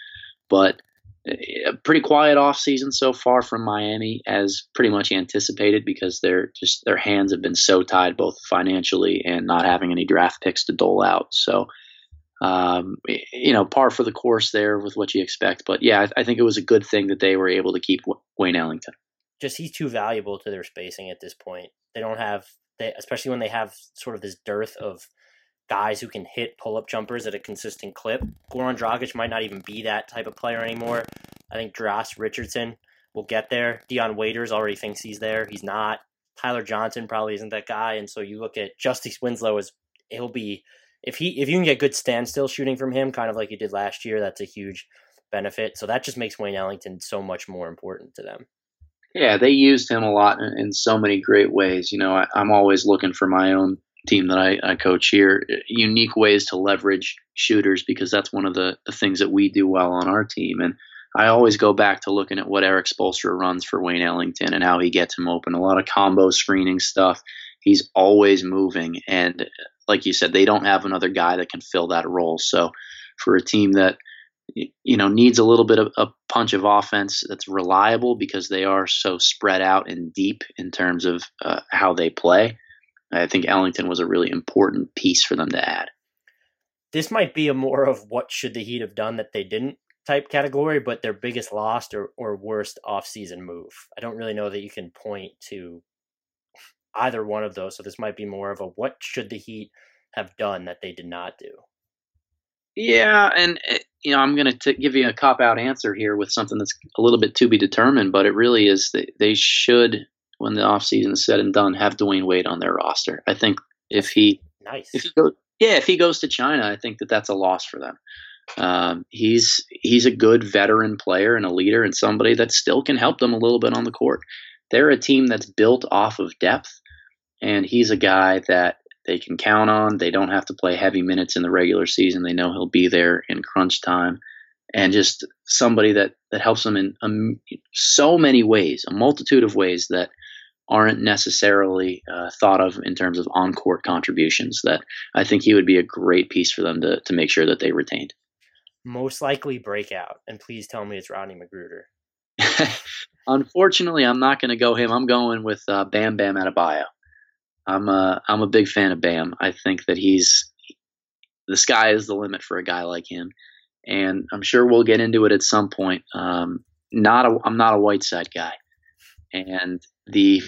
But a pretty quiet off season so far from Miami, as pretty much anticipated, because they're just their hands have been so tied both financially and not having any draft picks to dole out. So um, you know, par for the course there with what you expect. But yeah, I, I, think it was a good thing that they were able to keep Wayne Ellington. Just he's too valuable to their spacing at this point. They don't have, they, especially when they have sort of this dearth of guys who can hit pull up jumpers at a consistent clip. Goran Dragic might not even be that type of player anymore. I think Josh Richardson will get there. Dion Waiters already thinks he's there. He's not. Tyler Johnson probably isn't that guy. And so you look at Justice Winslow as he'll be if he if you can get good standstill shooting from him, kind of like you did last year, that's a huge benefit. So that just makes Wayne Ellington so much more important to them. Yeah, they used him a lot in, in so many great ways. You know, I, am always looking for my own team that I, I, coach here, uh, unique ways to leverage shooters because that's one of the, the things that we do well on our team. And I always go back to looking at what Erik Spoelstra runs for Wayne Ellington and how he gets him open. A lot of combo screening stuff He's always moving, and like you said, they don't have another guy that can fill that role. So for a team that you know needs a little bit of a punch of offense that's reliable because they are so spread out and deep in terms of uh, how they play. I think Ellington was a really important piece for them to add. This might be a more of what should the Heat have done that they didn't type category, but their biggest lost or, or worst offseason move. I don't really know that you can point to either one of those. So this might be more of a what should the Heat have done that they did not do. Yeah, and eh, you know, I'm going to give you a cop out answer here with something that's a little bit to be determined, but it really is that they should, when the offseason is said and done, have Dwyane Wade on their roster. I think if he, nice, if he goes, yeah, if he goes to China, I think that that's a loss for them. Um, he's he's a good veteran player and a leader and somebody that still can help them a little bit on the court. They're a team that's built off of depth, and he's a guy that they can count on. They don't have to play heavy minutes in the regular season. They know he'll be there in crunch time, and just somebody that that helps them in um, so many ways, a multitude of ways that aren't necessarily uh, thought of in terms of on court contributions. That I think he would be a great piece for them to to make sure that they retained. Most likely breakout, and please tell me it's Rodney McGruder. Unfortunately, I'm not going to go him. I'm going with uh, Bam Bam Adebayo. I'm a I'm a big fan of Bam. I think that he's the sky is the limit for a guy like him, and I'm sure we'll get into it at some point. Um, not a I'm not a Whiteside guy, and the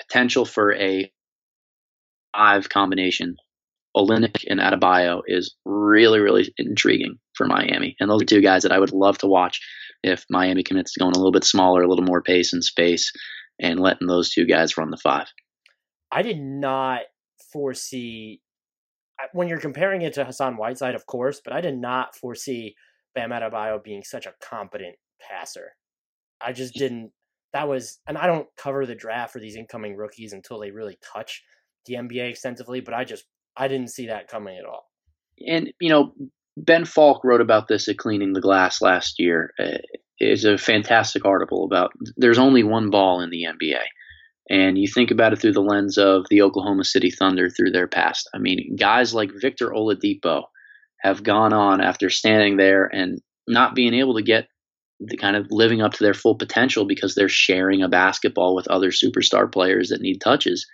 potential for a five combination, Olynyk and Adebayo is really really intriguing for Miami, and those are two guys that I would love to watch if Miami commits to going a little bit smaller, a little more pace and space and letting those two guys run the five. I did not foresee when you're comparing it to Hassan Whiteside, of course, but I did not foresee Bam Adebayo being such a competent passer. I just didn't. That was, and I don't cover the draft for these incoming rookies until they really touch the NBA extensively. But I just, I didn't see that coming at all. And you know, Ben Falk wrote about this at Cleaning the Glass last year. Uh, is a fantastic article about there's only one ball in the NBA. And you think about it through the lens of the Oklahoma City Thunder through their past. I mean, guys like Victor Oladipo have gone on after standing there and not being able to get the kind of living up to their full potential because they're sharing a basketball with other superstar players that need touches.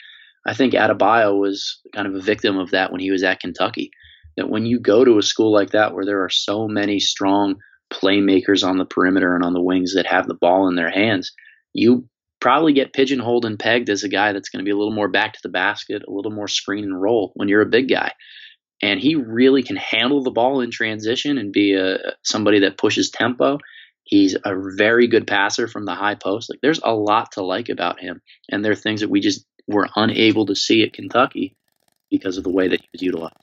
I think Adebayo was kind of a victim of that when he was at Kentucky. That when you go to a school like that where there are so many strong playmakers on the perimeter and on the wings that have the ball in their hands, you probably get pigeonholed and pegged as a guy that's going to be a little more back to the basket, a little more screen and roll when you're a big guy. And he really can handle the ball in transition and be a somebody that pushes tempo. He's a very good passer from the high post. Like there's a lot to like about him, and there are things that we just were unable to see at Kentucky because of the way that he was utilized.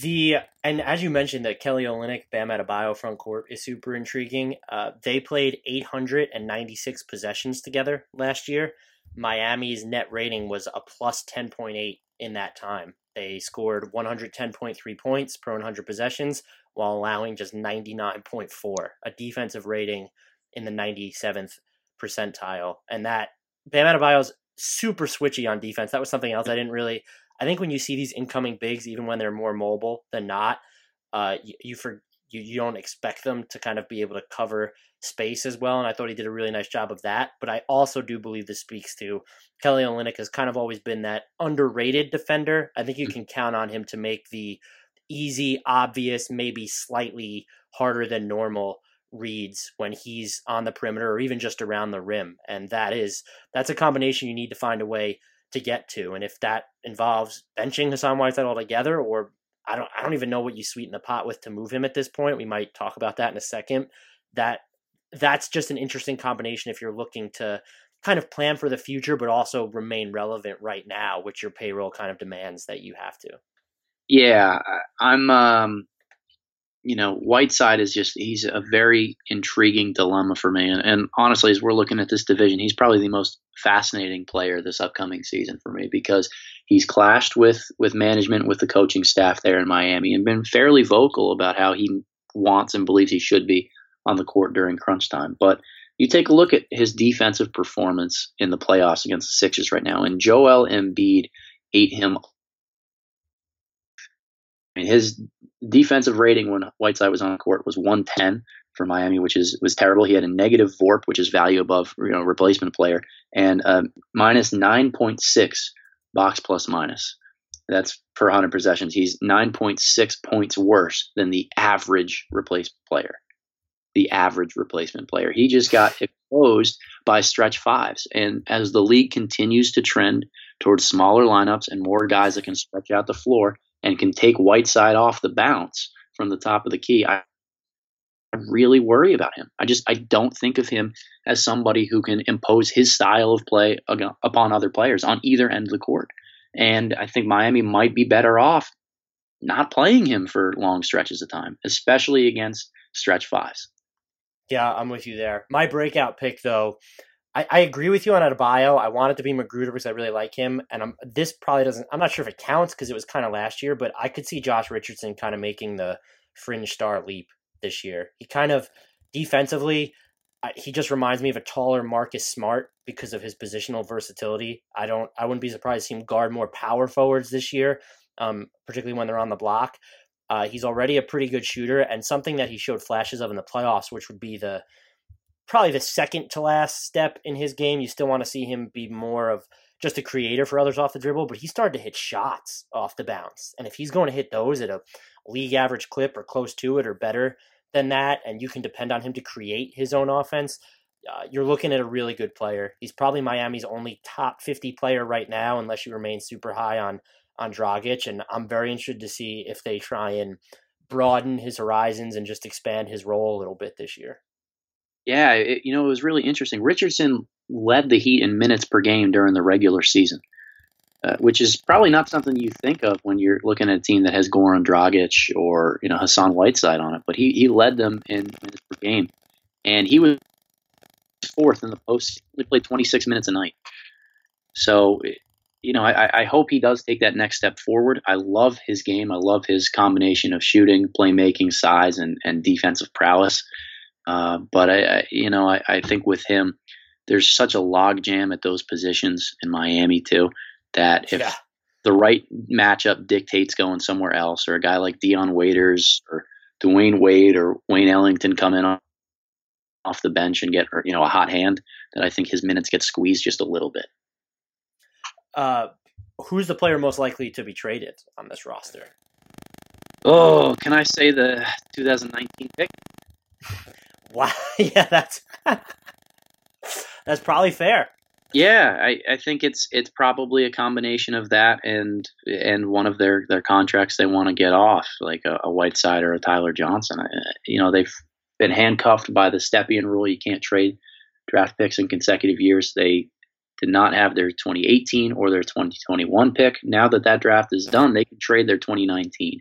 The and as you mentioned, the Kelly Olynyk Bam Adebayo front court is super intriguing. Uh, they played 896 possessions together last year. Miami's net rating was a plus 10.8 in that time. They scored 110.3 points per 100 possessions while allowing just 99.4, a defensive rating in the 97th percentile. And that Bam Adebayo's super switchy on defense. That was something else I didn't really I think when you see these incoming bigs, even when they're more mobile than not, uh, you, you for you, you don't expect them to kind of be able to cover space as well. And I thought he did a really nice job of that. But I also do believe this speaks to Kelly Olynyk has kind of always been that underrated defender. I think you can count on him to make the easy, obvious, maybe slightly harder than normal reads when he's on the perimeter or even just around the rim. And that is that's a combination you need to find a way to get to. And if that involves benching Hassan Whiteside altogether, or I don't, I don't even know what you sweeten the pot with to move him at this point. We might talk about that in a second. That that's just an interesting combination if you're looking to kind of plan for the future, but also remain relevant right now, which your payroll kind of demands that you have to. Yeah, I'm. Um, you know, Whiteside is just, he's a very intriguing dilemma for me. And, and, honestly, as we're looking at this division, he's probably the most fascinating player this upcoming season for me because he's clashed with, with management, with the coaching staff there in Miami, and been fairly vocal about how he wants and believes he should be on the court during crunch time. But You take a look at his defensive performance in the playoffs against the Sixers right now, and Joel Embiid ate him. Mean, his defensive rating when Whiteside was on the court was 110 for Miami, which is was terrible. He had a negative VORP, which is value above you know replacement player, and um, minus 9.6 box plus minus. That's per 100 possessions. He's 9.6 points worse than the average replacement player. The average replacement player. He just got exposed by stretch fives. And as the league continues to trend towards smaller lineups and more guys that can stretch out the floor and can take Whiteside off the bounce from the top of the key, I really worry about him. I just I don't think of him as somebody who can impose his style of play upon other players on either end of the court. And I think Miami might be better off not playing him for long stretches of time, especially against stretch fives. Yeah, I'm with you there. My breakout pick, though, I, I agree with you on Adebayo. I want it to be McGruder because I really like him, and I'm this probably doesn't. I'm not sure if it counts because it was kind of last year, but I could see Josh Richardson kind of making the fringe star leap this year. He kind of defensively, he just reminds me of a taller Marcus Smart because of his positional versatility. I don't, I wouldn't be surprised to see him guard more power forwards this year, um, particularly when they're on the block. Uh, he's already a pretty good shooter, and something that he showed flashes of in the playoffs, which would be the probably the second to last step in his game. You still want to see him be more of just a creator for others off the dribble, but he started to hit shots off the bounce. And if he's going to hit those at a league average clip or close to it or better than that, and you can depend on him to create his own offense, uh, you're looking at a really good player. He's probably Miami's only top 50 player right now, unless you remain super high on on Dragic. And I'm very interested to see if they try and broaden his horizons and just expand his role a little bit this year. Yeah, it, you know, it was really interesting. Richardson led the Heat in minutes per game during the regular season, uh, which is probably not something you think of when you're looking at a team that has Goran Dragic or you know Hassan Whiteside on it. But he he led them in minutes per game, and he was fourth in the post. He played 26 minutes a night. So, you know, I, I hope he does take that next step forward. I love his game. I love his combination of shooting, playmaking, size, and, and defensive prowess. Uh, but I, I, you know, I, I think with him, there's such a logjam at those positions in Miami too that if yeah. the right matchup dictates going somewhere else, or a guy like Dion Waiters or Dwyane Wade or Wayne Ellington come in on, off the bench and get you know a hot hand, that I think his minutes get squeezed just a little bit. Uh, who's the player most likely to be traded on this roster? Oh, can I say the 2019 pick? Wow, yeah, that's that's probably fair. Yeah, I, I think it's it's probably a combination of that and and one of their, their contracts they want to get off, like a, a Whiteside or a Tyler Johnson. You know, they've been handcuffed by the Stepien rule. You can't trade draft picks in consecutive years. They did not have their 2018 or their 2021 pick. Now that that draft is done, they can trade their 2019.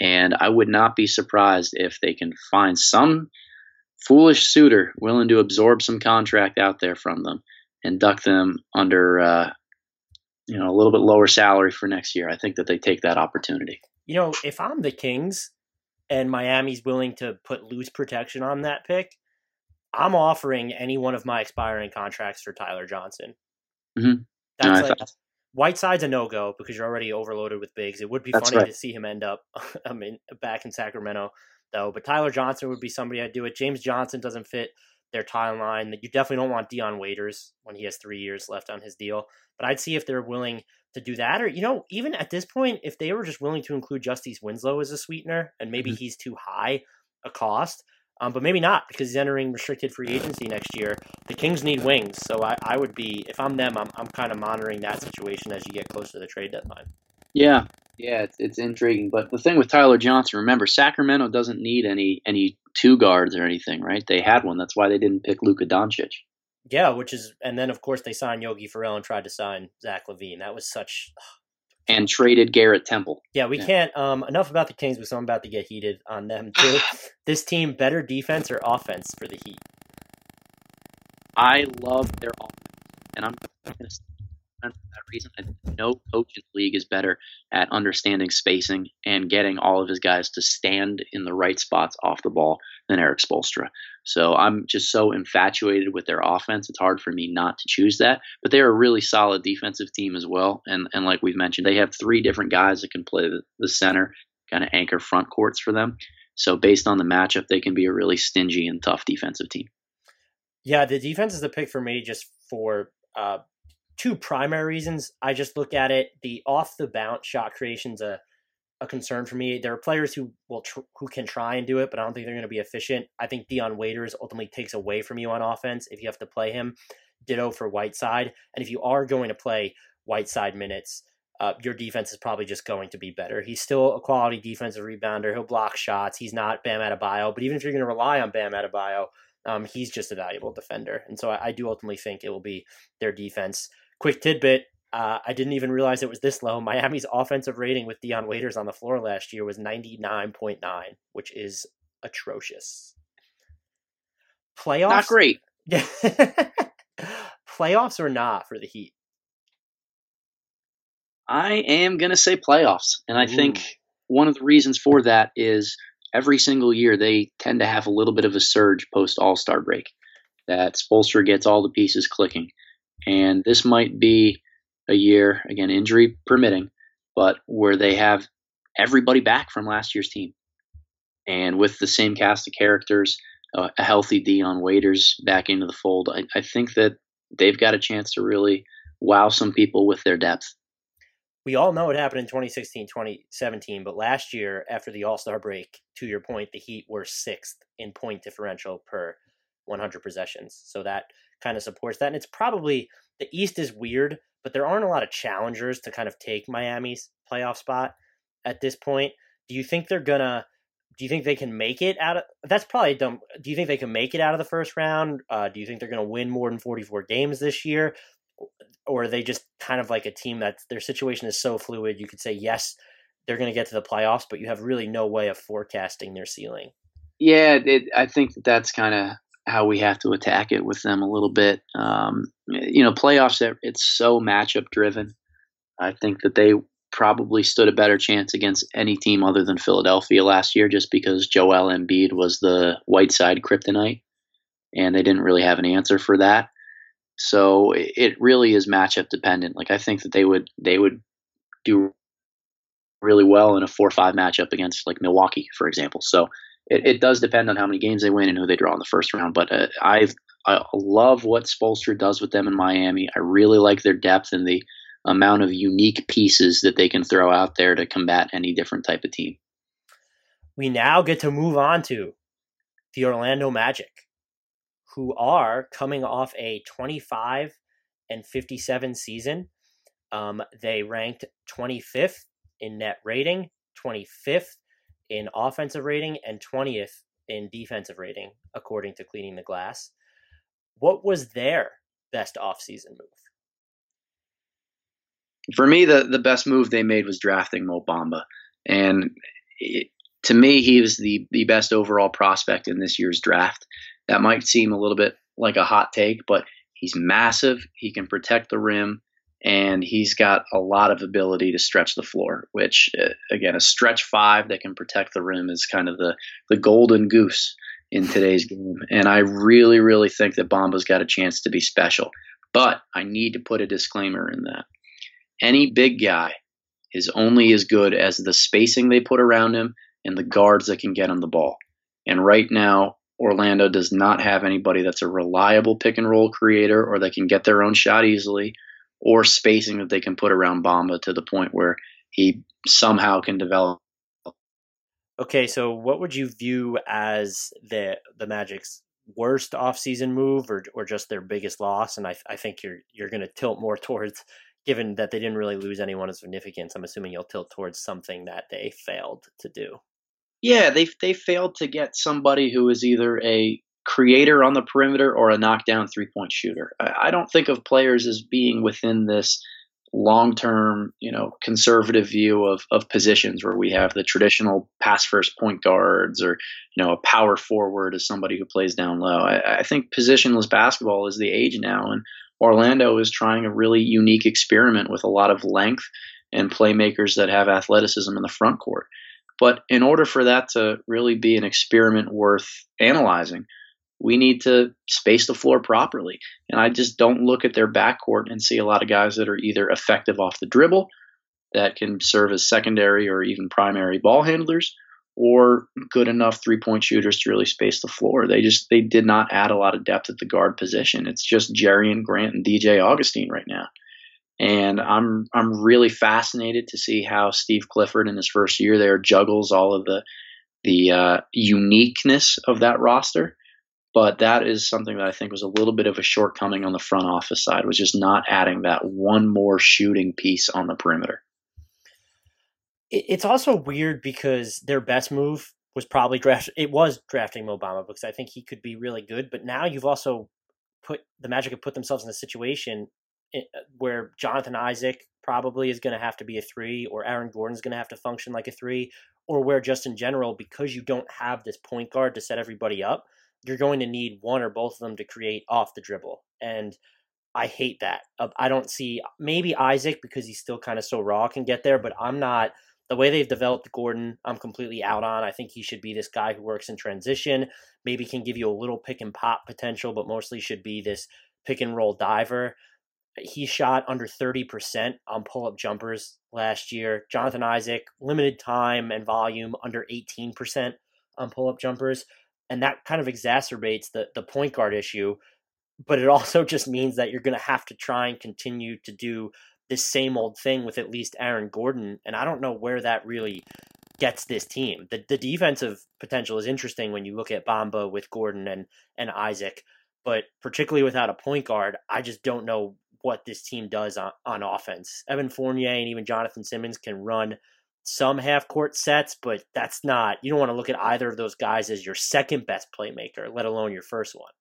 And I would not be surprised if they can find some foolish suitor willing to absorb some contract out there from them and duck them under uh, you know a little bit lower salary for next year. I think that they take that opportunity. You know, if I'm the Kings and Miami's willing to put loose protection on that pick, I'm offering any one of my expiring contracts for Tyler Johnson. Mm-hmm. That's no, like thought... Whiteside's a no go because you're already overloaded with bigs. It would be That's funny right. to see him end up I mean back in Sacramento though. But Tyler Johnson would be somebody I'd do it. James Johnson doesn't fit their timeline. That you definitely don't want Dion Waiters when he has three years left on his deal. But I'd see if they're willing to do that, or you know, even at this point, if they were just willing to include Justice Winslow as a sweetener, and maybe mm-hmm. he's too high a cost. Um, but maybe not because he's entering restricted free agency next year. The Kings need wings, so I, I would be if I'm them, I'm I'm kind of monitoring that situation as you get close to the trade deadline. Yeah, yeah, it's, it's intriguing. But the thing with Tyler Johnson, remember, Sacramento doesn't need any any two guards or anything, right? They had one. That's why they didn't pick Luka Doncic. Yeah, which is, and then of course they signed Yogi Ferrell and tried to sign Zach LaVine. That was such. And traded Garrett Temple. Yeah, we yeah. can't. Um, enough about the Kings, because I'm about to get heated on them too. this team, better defense or offense for the Heat? I love their offense, and I'm for that reason. No coach in the league is better at understanding spacing and getting all of his guys to stand in the right spots off the ball than Erik Spoelstra. So I'm just so infatuated with their offense. It's hard for me not to choose that. But they're a really solid defensive team as well. And and like we've mentioned, they have three different guys that can play the, the center, kind of anchor front courts for them. So based on the matchup, they can be a really stingy and tough defensive team. Yeah, the defense is the pick for me just for uh, two primary reasons. I just look at it. The off the bounce shot creation's a a concern for me. There are players who will tr- who can try and do it, but I don't think they're going to be efficient. I think Dion Waiters ultimately takes away from you on offense if you have to play him. Ditto for Whiteside, and if you are going to play Whiteside minutes, uh, your defense is probably just going to be better. He's still a quality defensive rebounder. He'll block shots. He's not Bam Adebayo, but even if you're going to rely on Bam Adebayo, um, he's just a valuable defender. And so I, I do ultimately think it will be their defense. Quick tidbit uh, I didn't even realize it was this low. Miami's offensive rating with Dion Waiters on the floor last year was 99.9, which is atrocious. Playoffs? Not great. Yeah. Playoffs or not for the Heat? I am going to say playoffs. And I Ooh. think one of the reasons for that is every single year they tend to have a little bit of a surge post All Star break. That Spoelstra gets all the pieces clicking. And this might be a year, again, injury permitting, but where they have everybody back from last year's team. And with the same cast of characters, uh, a healthy Dion Waiters back into the fold, I, I think that they've got a chance to really wow some people with their depth. We all know it happened in 2016, 2017, but last year, after the All Star break, to your point, the Heat were sixth in point differential per 100 possessions. So that kind of supports that. And it's probably the East is weird but there aren't a lot of challengers to kind of take Miami's playoff spot at this point. Do you think they're gonna? Do you think they can make it out of? That's probably dumb. Do you think they can make it out of the first round? Uh, do you think they're gonna win more than forty four games this year, or are they just kind of like a team that their situation is so fluid? You could say yes, they're gonna get to the playoffs, but you have really no way of forecasting their ceiling. Yeah, it, I think that that's kind of how we have to attack it with them a little bit. Um, you know, playoffs, it's so matchup driven. I think that they probably stood a better chance against any team other than Philadelphia last year just because Joel Embiid was the Whiteside kryptonite and they didn't really have an answer for that. So it really is matchup dependent. Like I think that they would they would do really well in a 4-5 matchup against like Milwaukee, for example. So it, it, does depend on how many games they win and who they draw in the first round. But uh, I I love what Spoelstra does with them in Miami. I really like their depth and the amount of unique pieces that they can throw out there to combat any different type of team. We now get to move on to the Orlando Magic, who are coming off a 25 and 57 season. Um, they ranked 25th in net rating, 25th in offensive rating and 20th in defensive rating, according to Cleaning the Glass. What was their best offseason move? For me, the, the best move they made was drafting Mo Bamba. And it, to me, he was the, the best overall prospect in this year's draft. That might seem a little bit like a hot take, but he's massive. He can protect the rim and he's got a lot of ability to stretch the floor. Which, uh, again, a stretch five that can protect the rim is kind of the the golden goose in today's game. And I really, really think that Bamba's got a chance to be special. But I need to put a disclaimer in that any big guy is only as good as the spacing they put around him and the guards that can get him the ball. And right now, Orlando does not have anybody that's a reliable pick and roll creator or that can get their own shot easily or spacing that they can put around Bamba to the point where he somehow can develop. Okay, so what would you view as the the Magic's worst offseason move or or just their biggest loss? And I I think you're you're going to tilt more towards given that they didn't really lose anyone of significance. I'm assuming you'll tilt towards something that they failed to do. Yeah, they they failed to get somebody who is either a creator on the perimeter or a knockdown three point shooter. I, I don't think of players as being within this long term, you know, conservative view of, of positions where we have the traditional pass first point guards or, you know, a power forward as somebody who plays down low. I, I think positionless basketball is the age now and Orlando is trying a really unique experiment with a lot of length and playmakers that have athleticism in the front court. But in order for that to really be an experiment worth analyzing, we need to space the floor properly. And I just don't look at their backcourt and see a lot of guys that are either effective off the dribble, that can serve as secondary or even primary ball handlers, or good enough three point shooters to really space the floor. They just they did not add a lot of depth at the guard position. It's just Jerian Grant and DJ Augustin right now. And I'm I'm really fascinated to see how Steve Clifford in his first year there juggles all of the the uh, uniqueness of that roster. But that is something that I think was a little bit of a shortcoming on the front office side, was just not adding that one more shooting piece on the perimeter. It's also weird because their best move was probably draft. It was drafting Mo Bamba because I think he could be really good. But now you've also put the Magic have put themselves in a situation eh, where Jonathan Isaac probably is going to have to be a three, or Aaron Gordon's going to have to function like a three, or where just in general because you don't have this point guard to set everybody up, you're going to need one or both of them to create off the dribble. And I hate that. Uh, I don't see maybe Isaac because he's still kind of so raw can get there, but I'm not the way they've developed Gordon, I'm completely out on. I think he should be this guy who works in transition, maybe can give you a little pick and pop potential, but mostly should be this pick and roll diver. He shot under 30% on pull up jumpers last year. Jonathan Isaac, limited time and volume, under 18% on pull up jumpers and that kind of exacerbates the the point guard issue but it also just means that you're going to have to try and continue to do this same old thing with at least Aaron Gordon and I don't know where that really gets this team. The the defensive potential is interesting when you look at Bamba with Gordon and and Isaac, but particularly without a point guard, I just don't know what this team does on, on offense. Evan Fournier and even Jonathan Simmons can run some half court sets, but that's not, you don't want to look at either of those guys as your second best playmaker, let alone your first one.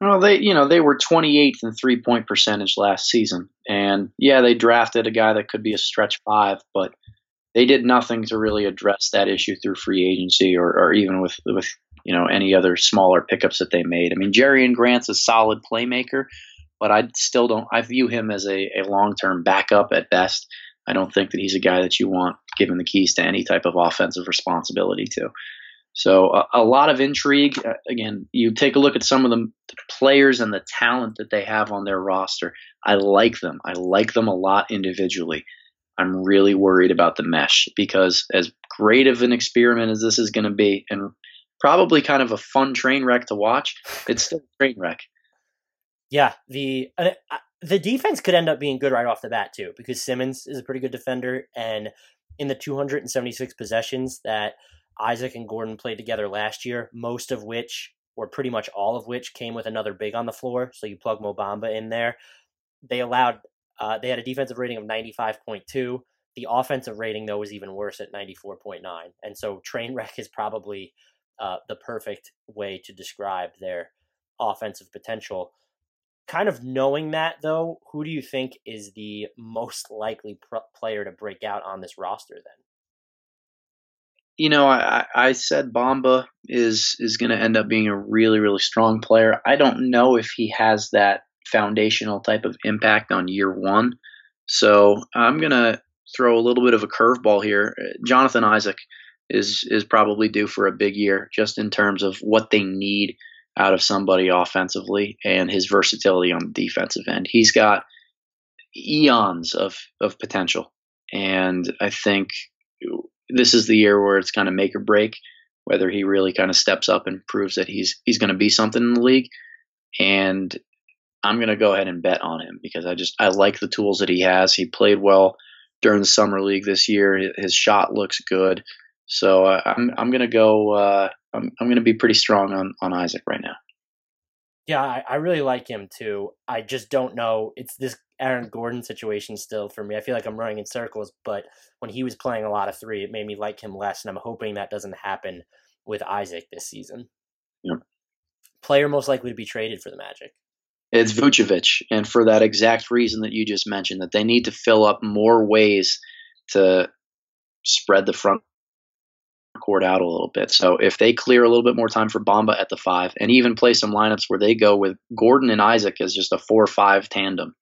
Well, they, you know, they were 28th in three point percentage last season. And yeah, they drafted a guy that could be a stretch five, but they did nothing to really address that issue through free agency or, or even with, with, you know, any other smaller pickups that they made. I mean, Jerian Grant's a solid playmaker, but I still don't, I view him as a, a long term backup at best. I don't think that he's a guy that you want given the keys to any type of offensive responsibility to. So a, a lot of intrigue. Uh, again, you take a look at some of the players and the talent that they have on their roster. I like them. I like them a lot individually. I'm really worried about the mesh because as great of an experiment as this is going to be, and probably kind of a fun train wreck to watch, it's still a train wreck. Yeah, the uh, the defense could end up being good right off the bat too, because Simmons is a pretty good defender, and in the 276 possessions that Isaac and Gordon played together last year, most of which, or pretty much all of which, came with another big on the floor. So you plug Mo Bamba in there. They allowed, uh, they had a defensive rating of 95.2. The offensive rating, though, was even worse at 94.9. And so train wreck is probably uh, the perfect way to describe their offensive potential kind of knowing that though, who do you think is the most likely player to break out on this roster then? You know, I, I said Bamba is is going to end up being a really really strong player. I don't know if he has that foundational type of impact on year one. So I'm going to throw a little bit of a curveball here. Uh, Jonathan Isaac is is probably due for a big year, just in terms of what they need out of somebody offensively and his versatility on the defensive end. He's got eons of of potential, and I think this is the year where it's kind of make or break whether he really kind of steps up and proves that he's he's going to be something in the league. And I'm going to go ahead and bet on him because I just I like the tools that he has. He played well during the summer league this year. His shot looks good. So uh, I'm I'm gonna go. Uh, I'm I'm gonna be pretty strong on on Isaac right now. Yeah, I, I, really like him too. I just don't know. It's this Aaron Gordon situation still for me. I feel like I'm running in circles, but when he was playing a lot of three, it made me like him less, and I'm hoping that doesn't happen with Isaac this season. Yep. Player most likely to be traded for the Magic. It's Vucevic, and for that exact reason that you just mentioned, that they need to fill up more ways to spread the front court out a little bit. So if they clear a little bit more time for Bamba at the five, and even play some lineups where they go with Gordon and Isaac as just a four or five tandem,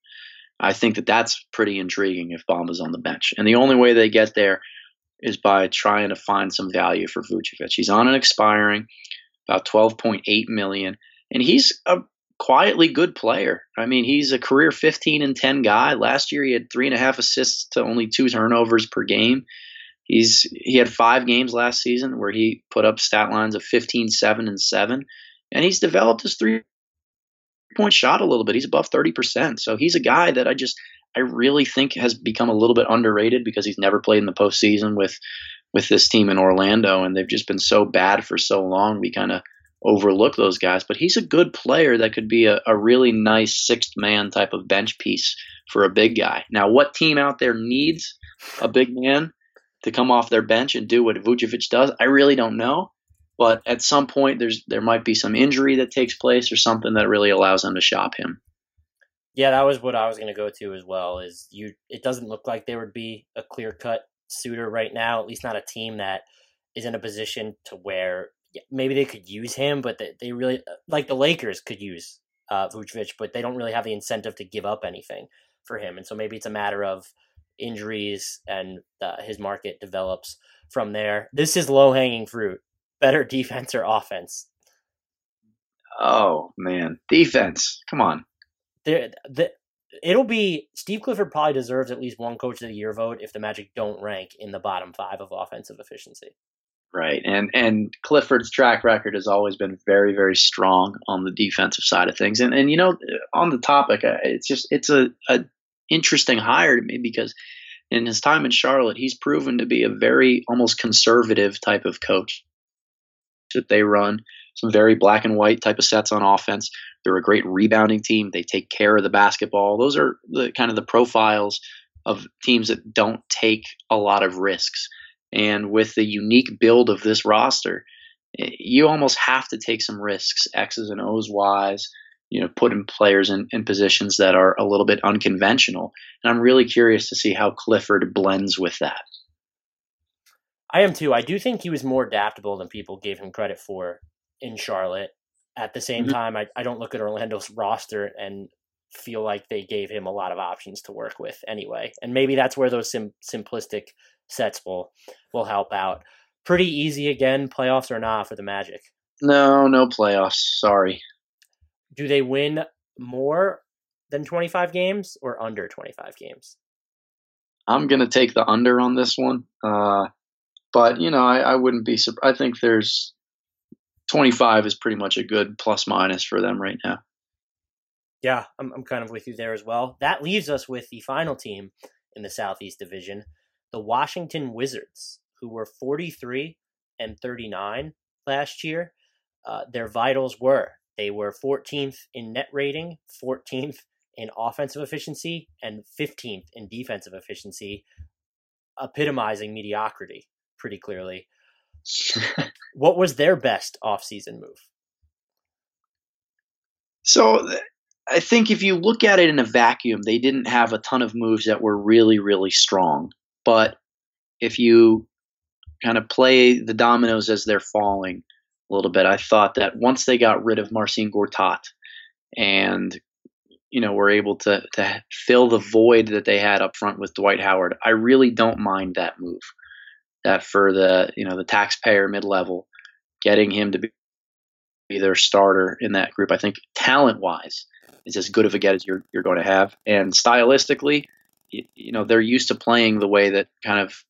I think that that's pretty intriguing if Bamba's on the bench. And the only way they get there is by trying to find some value for Vucevic. He's on an expiring, about 12.8 million, and he's a quietly good player. I mean, he's a career 15 and 10 guy. Last year, he had three and a half assists to only two turnovers per game. He's he had five games last season where he put up stat lines of 15, 7, and 7, and he's developed his three point shot a little bit. He's above 30%. So he's a guy that I just I really think has become a little bit underrated because he's never played in the postseason with with this team in Orlando, and they've just been so bad for so long. We kind of overlook those guys, but he's a good player that could be a, a really nice sixth man type of bench piece for a big guy. Now, what team out there needs a big man to come off their bench and do what Vucevic does? I really don't know. But at some point, there's there might be some injury that takes place or something that really allows them to shop him. Yeah, that was what I was going to go to as well. Is you? It doesn't look like there would be a clear cut suitor right now. At least not a team that is in a position to where maybe they could use him, but they, they really like the Lakers could use uh, Vucevic, but they don't really have the incentive to give up anything for him, and so maybe it's a matter of injuries and uh, his market develops from there. This is low hanging fruit. Better defense or offense? Oh man, defense! Come on. There, the, it'll be Steve Clifford probably deserves at least one Coach of the Year vote if the Magic don't rank in the bottom five of offensive efficiency. Right, and and Clifford's track record has always been very very strong on the defensive side of things, and and you know on the topic, uh, it's just it's a, a interesting hire to me because in his time in Charlotte, he's proven to be a very almost conservative type of coach that they run some very black and white type of sets on offense. They're a great rebounding team. They take care of the basketball. Those are the kind of the profiles of teams that don't take a lot of risks. And with the unique build of this roster, eh, you almost have to take some risks, X's and O's wise, you know, putting players in, in positions that are a little bit unconventional. And I'm really curious to see how Clifford blends with that. I am too. I do think he was more adaptable than people gave him credit for in Charlotte. At the same mm-hmm. time, I, I don't look at Orlando's roster and feel like they gave him a lot of options to work with anyway. And maybe that's where those sim- simplistic sets will will help out. Pretty easy again, playoffs or not for the Magic. No, no playoffs. Sorry. Do they win more than 25 games or under 25 games? I'm going to take the under on this one. Uh, but, you know, I, I wouldn't be surprised. I think there's 25 is pretty much a good plus minus for them right now. Yeah, I'm, I'm kind of with you there as well. That leaves us with the final team in the Southeast Division, the Washington Wizards, who were 43 and 39 last year. Uh, their vitals were they were 14th in net rating, 14th in offensive efficiency, and 15th in defensive efficiency, epitomizing mediocrity pretty clearly. what was their best offseason move? So I think if you look at it in a vacuum, they didn't have a ton of moves that were really, really strong. But if you kind of play the dominoes as they're falling a little bit, I thought that once they got rid of Marcin Gortat and you know were able to to fill the void that they had up front with Dwight Howard, I really don't mind that move. That for the you know the taxpayer mid level, getting him to be their starter in that group, I think talent wise is as good of a get as you're you're going to have, and stylistically, you, you know they're used to playing the way that kind of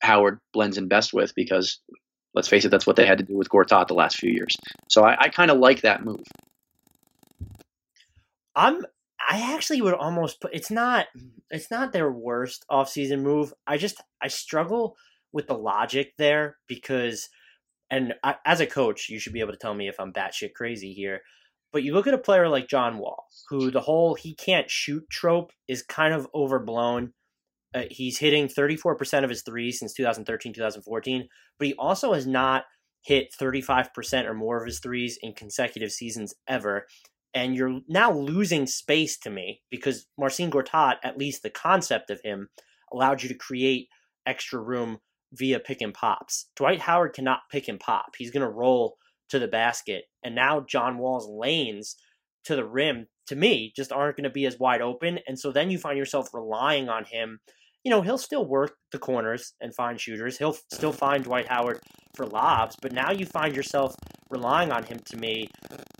Howard blends in best with because let's face it, that's what they had to do with Gortat the last few years. So I, I kind of like that move. I'm I actually would almost put it's not it's not their worst offseason move. I just I struggle with the logic there because and I, as a coach, you should be able to tell me if I'm batshit crazy here. But you look at a player like John Wall, who the whole he can't shoot trope is kind of overblown. Uh, he's hitting 34% of his threes since 2013, 2014, but he also has not hit 35% or more of his threes in consecutive seasons ever and you're now losing space to me because Marcin Gortat, at least the concept of him, allowed you to create extra room via pick and pops. Dwight Howard cannot pick and pop. He's going to roll to the basket. And now John Wall's lanes to the rim, to me, just aren't going to be as wide open. And so then you find yourself relying on him. You know, he'll still work the corners and find shooters. He'll still find Dwight Howard for lobs. But now you find yourself relying on him, to me,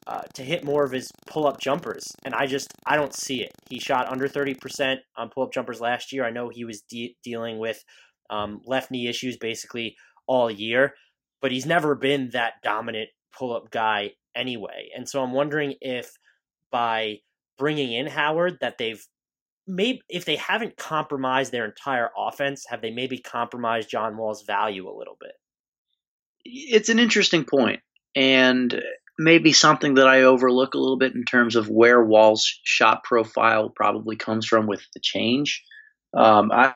uh, to hit more of his pull up jumpers. And I just, I don't see it. He shot under 30% on pull up jumpers last year. I know he was de- dealing with um, left knee issues basically all year, but he's never been that dominant pull up guy anyway. And so I'm wondering if by bringing in Howard that they've maybe if they haven't compromised their entire offense, have they maybe compromised John Wall's value a little bit? It's an interesting point and maybe something that I overlook a little bit in terms of where Wall's shot profile probably comes from with the change. Um, I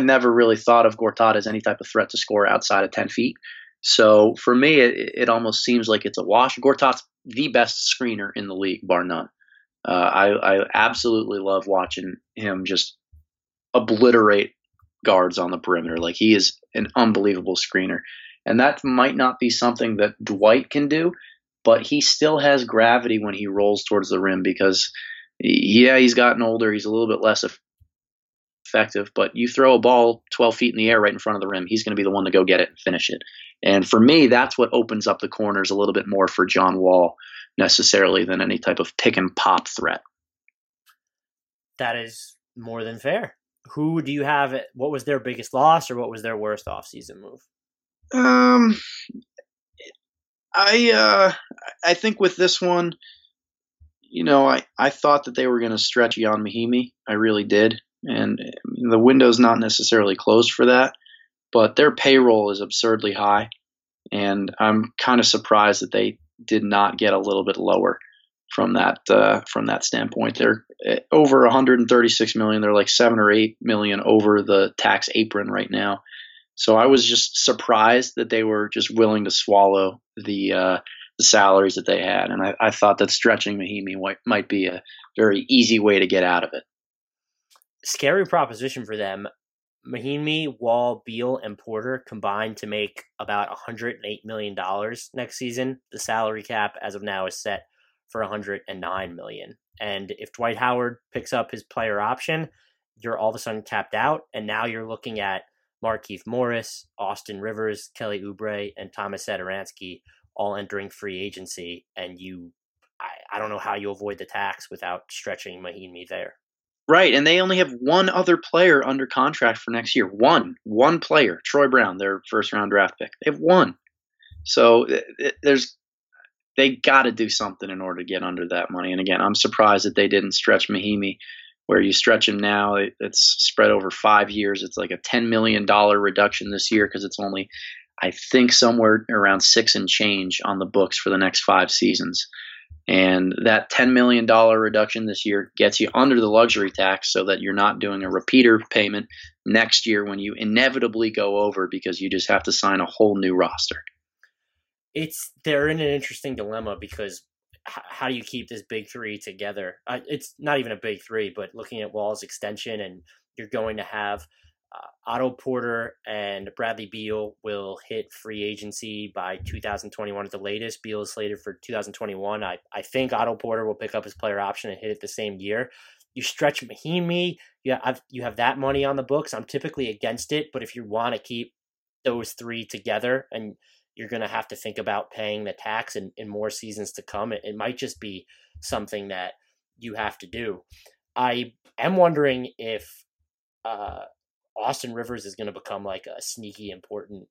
never really thought of Gortat as any type of threat to score outside of 10 feet. So for me, it, it almost seems like it's a wash. Gortat's the best screener in the league, bar none. Uh, I, I absolutely love watching him just obliterate guards on the perimeter. Like he is an unbelievable screener. And that might not be something that Dwight can do, but he still has gravity when he rolls towards the rim because, yeah, he's gotten older. He's a little bit less effective, but you throw a ball 12 feet in the air right in front of the rim, he's going to be the one to go get it and finish it. And for me, that's what opens up the corners a little bit more for John Wall necessarily than any type of pick and pop threat. That is more than fair. Who do you have? What was their biggest loss or what was their worst offseason move? Um, I uh, I think with this one, you know, I, I thought that they were going to stretch Ian Mahinmi. I really did, and the window's not necessarily closed for that but their payroll is absurdly high, and I'm kind of surprised that they did not get a little bit lower from that uh, from that standpoint. They're eh, over 136 million. They're like seven or eight million over the tax apron right now. So I was just surprised that they were just willing to swallow the uh, the salaries that they had, and I, I thought that stretching Mahinmi might, might be a very easy way to get out of it. Scary proposition for them. Mahinmi, Wall, Beal, and Porter combined to make about $108 million next season. The salary cap as of now is set for 109 million. And if Dwight Howard picks up his player option, you're all of a sudden capped out. And now you're looking at Markieff Morris, Austin Rivers, Kelly Oubre, and Thomas Satoransky all entering free agency. And you, I, I don't know how you avoid the tax without stretching Mahinmi there. Right, and they only have one other player under contract for next year. One, one player, Troy Brown, their first round draft pick. They have one. So eh, eh, there's they got to do something in order to get under that money. And again, I'm surprised that they didn't stretch Mahinmi. Where you stretch him now, eh, it's spread over five years. It's like a $10 million reduction this year because it's only, I think, somewhere around six and change on the books for the next five seasons. And that $10 million reduction this year gets you under the luxury tax so that you're not doing a repeater payment next year when you inevitably go over because you just have to sign a whole new roster. It's they're in an interesting dilemma because how do you keep this big three together? Uh, it's not even a big three, but looking at Wall's extension, and you're going to have uh, Otto Porter and Bradley Beal will hit free agency by 2021 at the latest. Beal is slated for 2021. I, I think Otto Porter will pick up his player option and hit it the same year. You stretch Mahinmi, you have, you have that money on the books. I'm typically against it, but if you want to keep those three together and you're going to have to think about paying the tax in, in more seasons to come, it, it might just be something that you have to do. I am wondering if uh, Austin Rivers is going to become like a sneaky important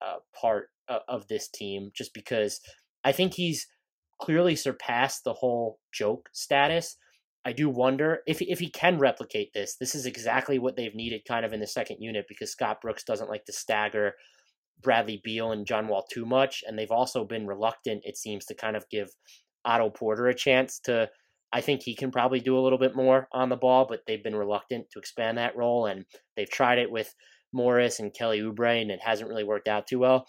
uh, part of, of this team just because I think he's clearly surpassed the whole joke status. I do wonder if if he can replicate this. This is exactly what they've needed kind of in the second unit because Scott Brooks doesn't like to stagger Bradley Beal and John Wall too much, and they've also been reluctant, it seems, to kind of give Otto Porter a chance to I think he can probably do a little bit more on the ball, but they've been reluctant to expand that role, and they've tried it with Morris and Kelly Oubre, and it hasn't really worked out too well.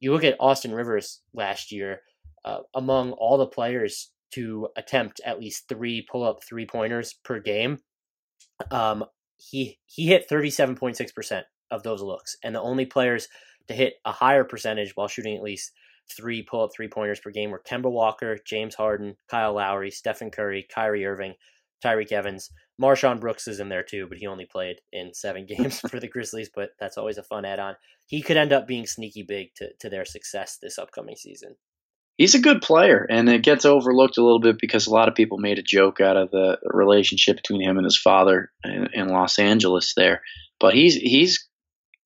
You look at Austin Rivers last year, uh, among all the players to attempt at least three pull-up three-pointers per game, um, he he hit 37.6% of those looks. And the only players to hit a higher percentage while shooting at least three pull up three pointers per game were Kemba Walker, James Harden, Kyle Lowry, Stephen Curry, Kyrie Irving, Tyreke Evans. MarShon Brooks is in there too, but he only played in seven games for the Grizzlies, but that's always a fun add on. He could end up being sneaky big to, to their success this upcoming season. He's a good player, and it gets overlooked a little bit because a lot of people made a joke out of the relationship between him and his father in, in Los Angeles there. But he's he's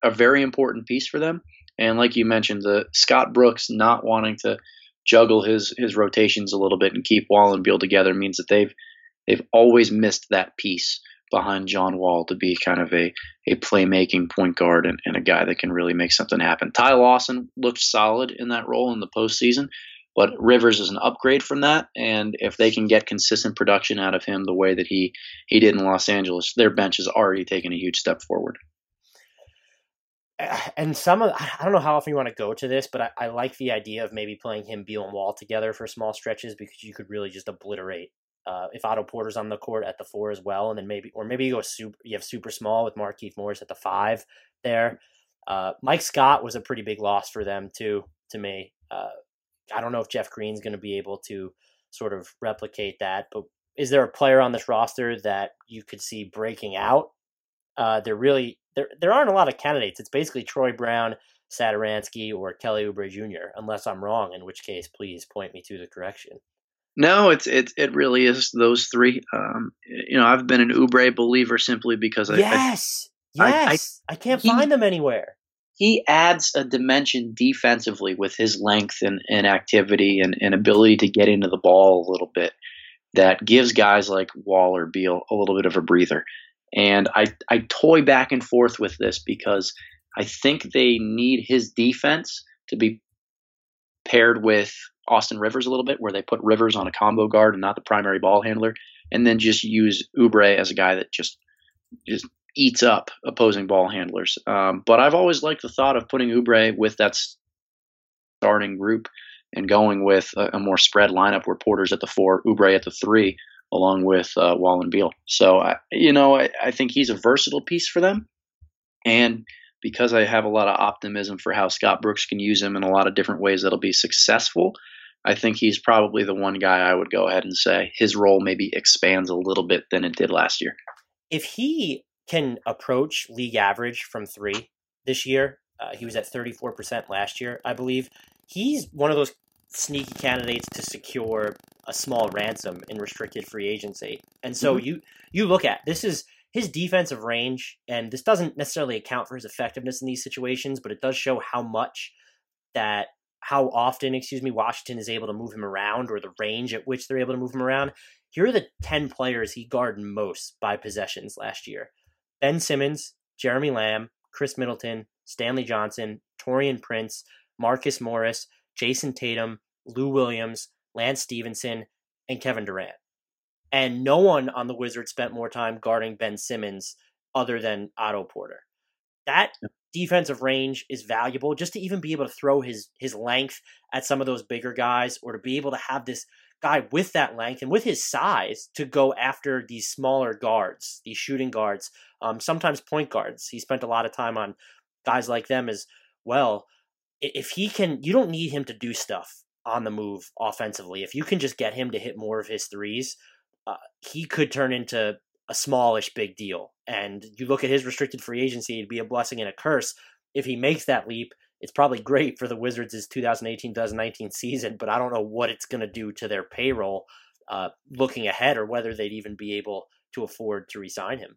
a very important piece for them. And like you mentioned, the Scott Brooks not wanting to juggle his his rotations a little bit and keep Wall and Beal together means that they've they've always missed that piece behind John Wall to be kind of a, a playmaking point guard and, and a guy that can really make something happen. Ty Lawson looked solid in that role in the postseason, but Rivers is an upgrade from that. And if they can get consistent production out of him the way that he, he did in Los Angeles, their bench has already taken a huge step forward. And some of I don't know how often you want to go to this, but I, I like the idea of maybe playing him, Beal, and Wall together for small stretches because you could really just obliterate uh, if Otto Porter's on the court at the four as well, and then maybe or maybe you go super you have super small with Markieff Morris at the five there. Uh, Mike Scott was a pretty big loss for them too to me. Uh, I don't know if Jeff Green's going to be able to sort of replicate that, but is there a player on this roster that you could see breaking out? Uh, there really there there aren't a lot of candidates. It's basically Troy Brown, Satoransky, or Kelly Oubre Jr. Unless I'm wrong, in which case please point me to the correction. No, it's it it really is those three. Um, you know, I've been an Oubre believer simply because I yes, I, yes, I, I, I can't he, find them anywhere. He adds a dimension defensively with his length and, and activity and, and ability to get into the ball a little bit that gives guys like Wall or Beal a little bit of a breather. And I I toy back and forth with this because I think they need his defense to be paired with Austin Rivers a little bit, where they put Rivers on a combo guard and not the primary ball handler, and then just use Oubre as a guy that just just eats up opposing ball handlers. Um, but I've always liked the thought of putting Oubre with that starting group and going with a, a more spread lineup where Porter's at the four, Oubre at the three, along with uh, Wall and Beal. So, I, you know, I, I think he's a versatile piece for them. And because I have a lot of optimism for how Scott Brooks can use him in a lot of different ways that'll be successful, I think he's probably the one guy I would go ahead and say his role maybe expands a little bit than it did last year. If he can approach league average from three this year, uh, he was at 34% last year, I believe. He's one of those sneaky candidates to secure a small ransom in restricted free agency. And so mm-hmm. you you look at this is his defensive range, and this doesn't necessarily account for his effectiveness in these situations, but it does show how much that how often, excuse me, Washington is able to move him around or the range at which they're able to move him around. Here are the 10 players he guarded most by possessions last year Ben Simmons, Jeremy Lamb, Khris Middleton, Stanley Johnson, Taurean Prince, Marcus Morris, Jayson Tatum, Lou Williams, Lance Stephenson, and Kevin Durant. And no one on the Wizards spent more time guarding Ben Simmons other than Otto Porter. That defensive range is valuable just to even be able to throw his his length at some of those bigger guys or to be able to have this guy with that length and with his size to go after these smaller guards, these shooting guards, um, sometimes point guards. He spent a lot of time on guys like them as well. If he can, you don't need him to do stuff on the move offensively. If you can just get him to hit more of his threes, uh, he could turn into a smallish big deal. And you look at his restricted free agency, it'd be a blessing and a curse. If he makes that leap, it's probably great for the Wizards' 2018 2019 season, but I don't know what it's going to do to their payroll uh, looking ahead or whether they'd even be able to afford to resign him.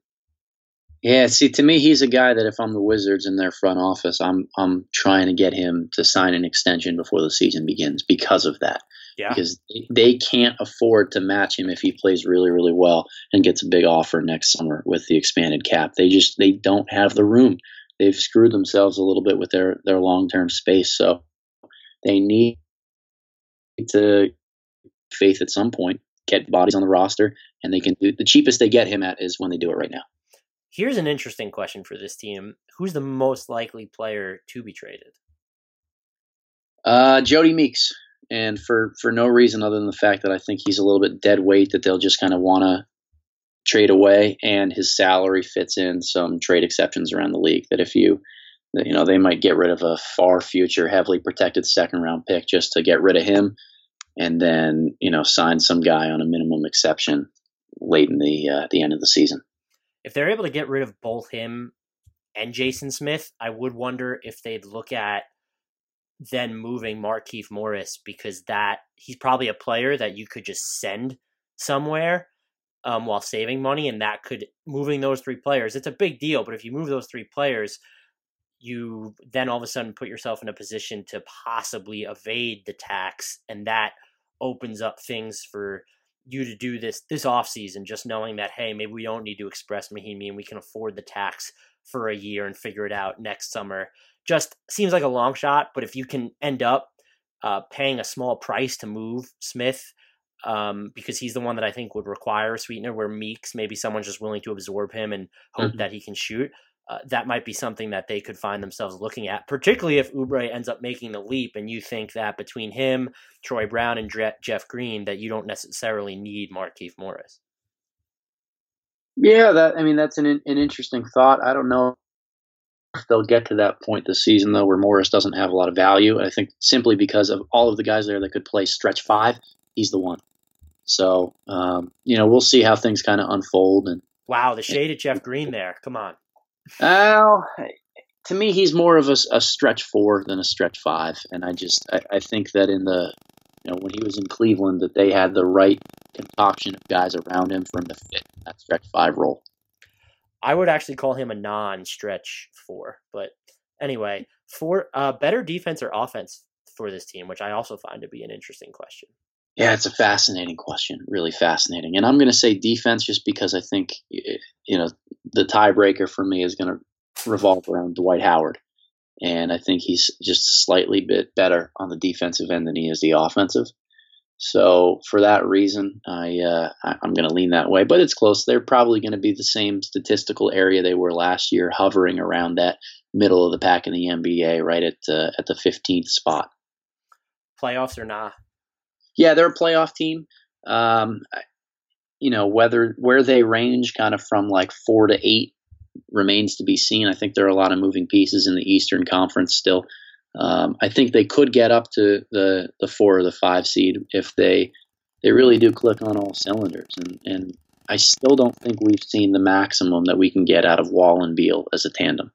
Yeah, see, to me, he's a guy that if I'm the Wizards in their front office, I'm I'm trying to get him to sign an extension before the season begins because of that. Yeah. Because they can't afford to match him if he plays really, really well and gets a big offer next summer with the expanded cap. They just they don't have the room. They've screwed themselves a little bit with their their long term space. So they need to faith at some point, get bodies on the roster, and they can do the cheapest they get him at is when they do it right now. Here's an interesting question for this team: Who's the most likely player to be traded? Uh, Jodie Meeks and for for no reason other than the fact that I think he's a little bit dead weight that they'll just kind of want to trade away, and his salary fits in some trade exceptions around the league. That if you you know they might get rid of a far future heavily protected second round pick just to get rid of him and then you know sign some guy on a minimum exception late in the uh, the end of the season if they're able to get rid of both him and Jason Smith, I would wonder if they'd look at then moving Markieff Morris because that he's probably a player that you could just send somewhere um, while saving money, and that could moving those three players. It's a big deal, but if you move those three players, you then all of a sudden put yourself in a position to possibly evade the tax, and that opens up things for you to do this this off season, just knowing that hey, maybe we don't need to express Mahinmi and we can afford the tax for a year and figure it out next summer. Just seems like a long shot, but if you can end up uh, paying a small price to move Smith, um, because he's the one that I think would require a sweetener, where Meeks maybe someone's just willing to absorb him and hope mm-hmm. that he can shoot uh, that might be something that they could find themselves looking at, particularly if Oubre ends up making the leap and you think that between him, Troy Brown, and Dre- Jeff Green, that you don't necessarily need Markieff Morris. Yeah, that I mean that's an an interesting thought. I don't know if they'll get to that point this season though, where Morris doesn't have a lot of value. I think simply because of all of the guys there that could play stretch five, he's the one. So um, you know, we'll see how things kind of unfold. And wow, the shade of Jeff Green there. Come on. Well, to me, he's more of a, a, stretch four than a stretch five, and I just I, I, think that in the you know when he was in Cleveland, that they had the right concoction of guys around him for him to fit that stretch five role. I would actually call him a non-stretch four, but anyway, for uh, better defense or offense for this team, which I also find to be an interesting question. Yeah, it's a fascinating question, really fascinating. And I'm going to say defense just because I think you know the tiebreaker for me is going to revolve around Dwight Howard, and I think he's just slightly bit better on the defensive end than he is the offensive. So for that reason, I, uh, I am going to lean that way. But it's close. They're probably going to be the same statistical area they were last year, hovering around that middle of the pack in the NBA, right at uh, at the 15th spot. Playoffs or not? Yeah, they're a playoff team. Um, you know whether where they range kind of from like four to eight remains to be seen. I think there are a lot of moving pieces in the Eastern Conference still. Um, I think they could get up to the the four or the five seed if they they really do click on all cylinders. And and I still don't think we've seen the maximum that we can get out of Wall and Beal as a tandem.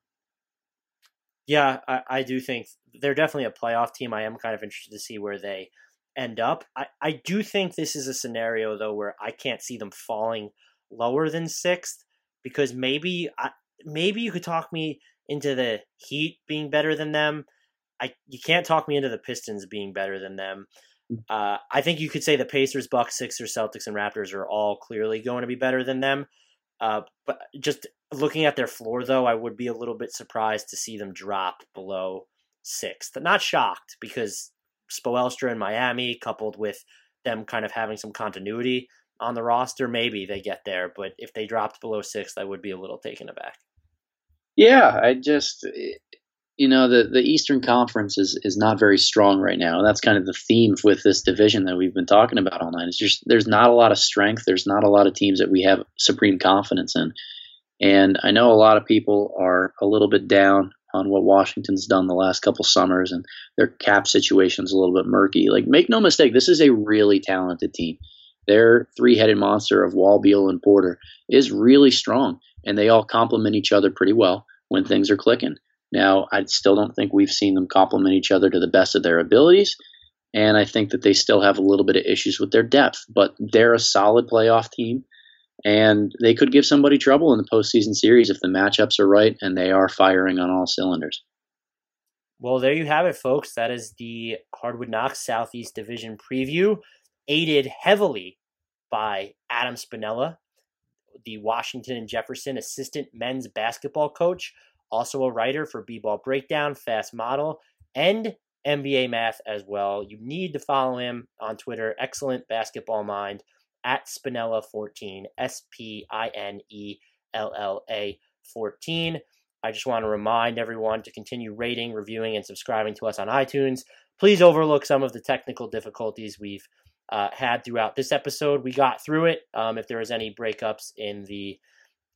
Yeah, I, I do think they're definitely a playoff team. I am kind of interested to see where they end up. I, I do think this is a scenario though where I can't see them falling lower than sixth because maybe I, maybe you could talk me into the Heat being better than them. I you can't talk me into the Pistons being better than them. Mm. Uh, I think you could say the Pacers, Bucks, Sixers, Celtics, and Raptors are all clearly going to be better than them. Uh, but just looking at their floor, though, I would be a little bit surprised to see them drop below sixth. Not shocked because Spoelstra in Miami, coupled with them kind of having some continuity on the roster, maybe they get there. But if they dropped below sixth, I would be a little taken aback. Yeah, I just eh, you know the the Eastern Conference is is not very strong right now, that's kind of the theme with this division that we've been talking about all night. It's just there's not a lot of strength. There's not a lot of teams that we have supreme confidence in, and I know a lot of people are a little bit down on what Washington's done the last couple summers, and their cap situation's a little bit murky. Like, make no mistake, this is a really talented team. Their three-headed monster of Wall, Beal, and Porter is really strong, and they all complement each other pretty well when things are clicking. Now, I still don't think we've seen them complement each other to the best of their abilities, and I think that they still have a little bit of issues with their depth. But they're a solid playoff team and they could give somebody trouble in the postseason series if the matchups are right and they are firing on all cylinders. Well, there you have it, folks. That is the Hardwood Knox Southeast Division preview, aided heavily by Adam Spinella, the Washington and Jefferson assistant men's basketball coach, also a writer for B-Ball Breakdown, Fast Model, and NBA Math as well. You need to follow him on Twitter. Excellent basketball mind at Spinella14, S P I N E L L A 14. I just want to remind everyone to continue rating, reviewing, and subscribing to us on iTunes. Please overlook some of the technical difficulties we've uh, had throughout this episode. We got through it. Um, if there was any breakups in the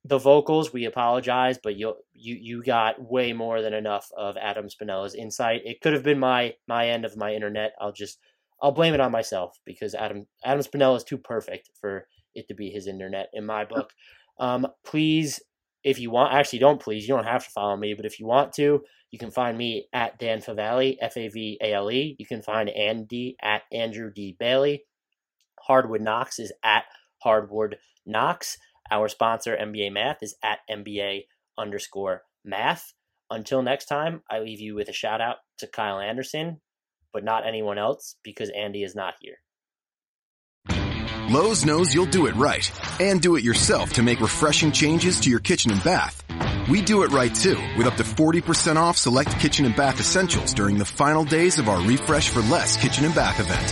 the vocals, we apologize, but you you you got way more than enough of Adam Spinella's insight. It could have been my my end of my internet. I'll just I'll blame it on myself because Adam Adam Spinella is too perfect for it to be his internet in my book. Um, please, if you want, actually don't please, you don't have to follow me, but if you want to, you can find me at Dan Favale, F A V A L E. You can find Andy at Andrew D Bailey. Hardwood Knox is at Hardwood Knox. Our sponsor, NBA Math, is at NBA underscore math. Until next time, I leave you with a shout out to Kyle Anderson, but not anyone else because Andy is not here. Lowe's knows you'll do it right and do it yourself to make refreshing changes to your kitchen and bath. We do it right too with up to 40% off select kitchen and bath essentials during the final days of our Refresh for Less kitchen and bath event.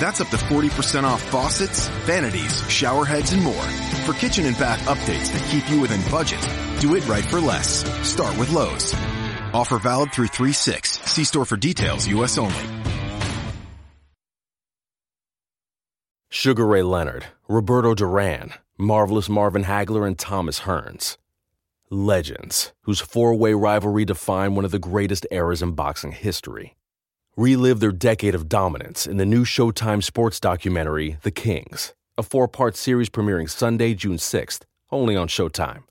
That's up to 40% off faucets, vanities, shower heads, and more. For kitchen and bath updates that keep you within budget, do it right for less. Start with Lowe's. Offer valid through 3-6. See store for details, U.S. only. Sugar Ray Leonard, Roberto Duran, Marvelous Marvin Hagler, and Thomas Hearns. Legends, whose four-way rivalry defined one of the greatest eras in boxing history. Relive their decade of dominance in the new Showtime sports documentary, The Kings, a four part series premiering Sunday, June 6th, only on Showtime.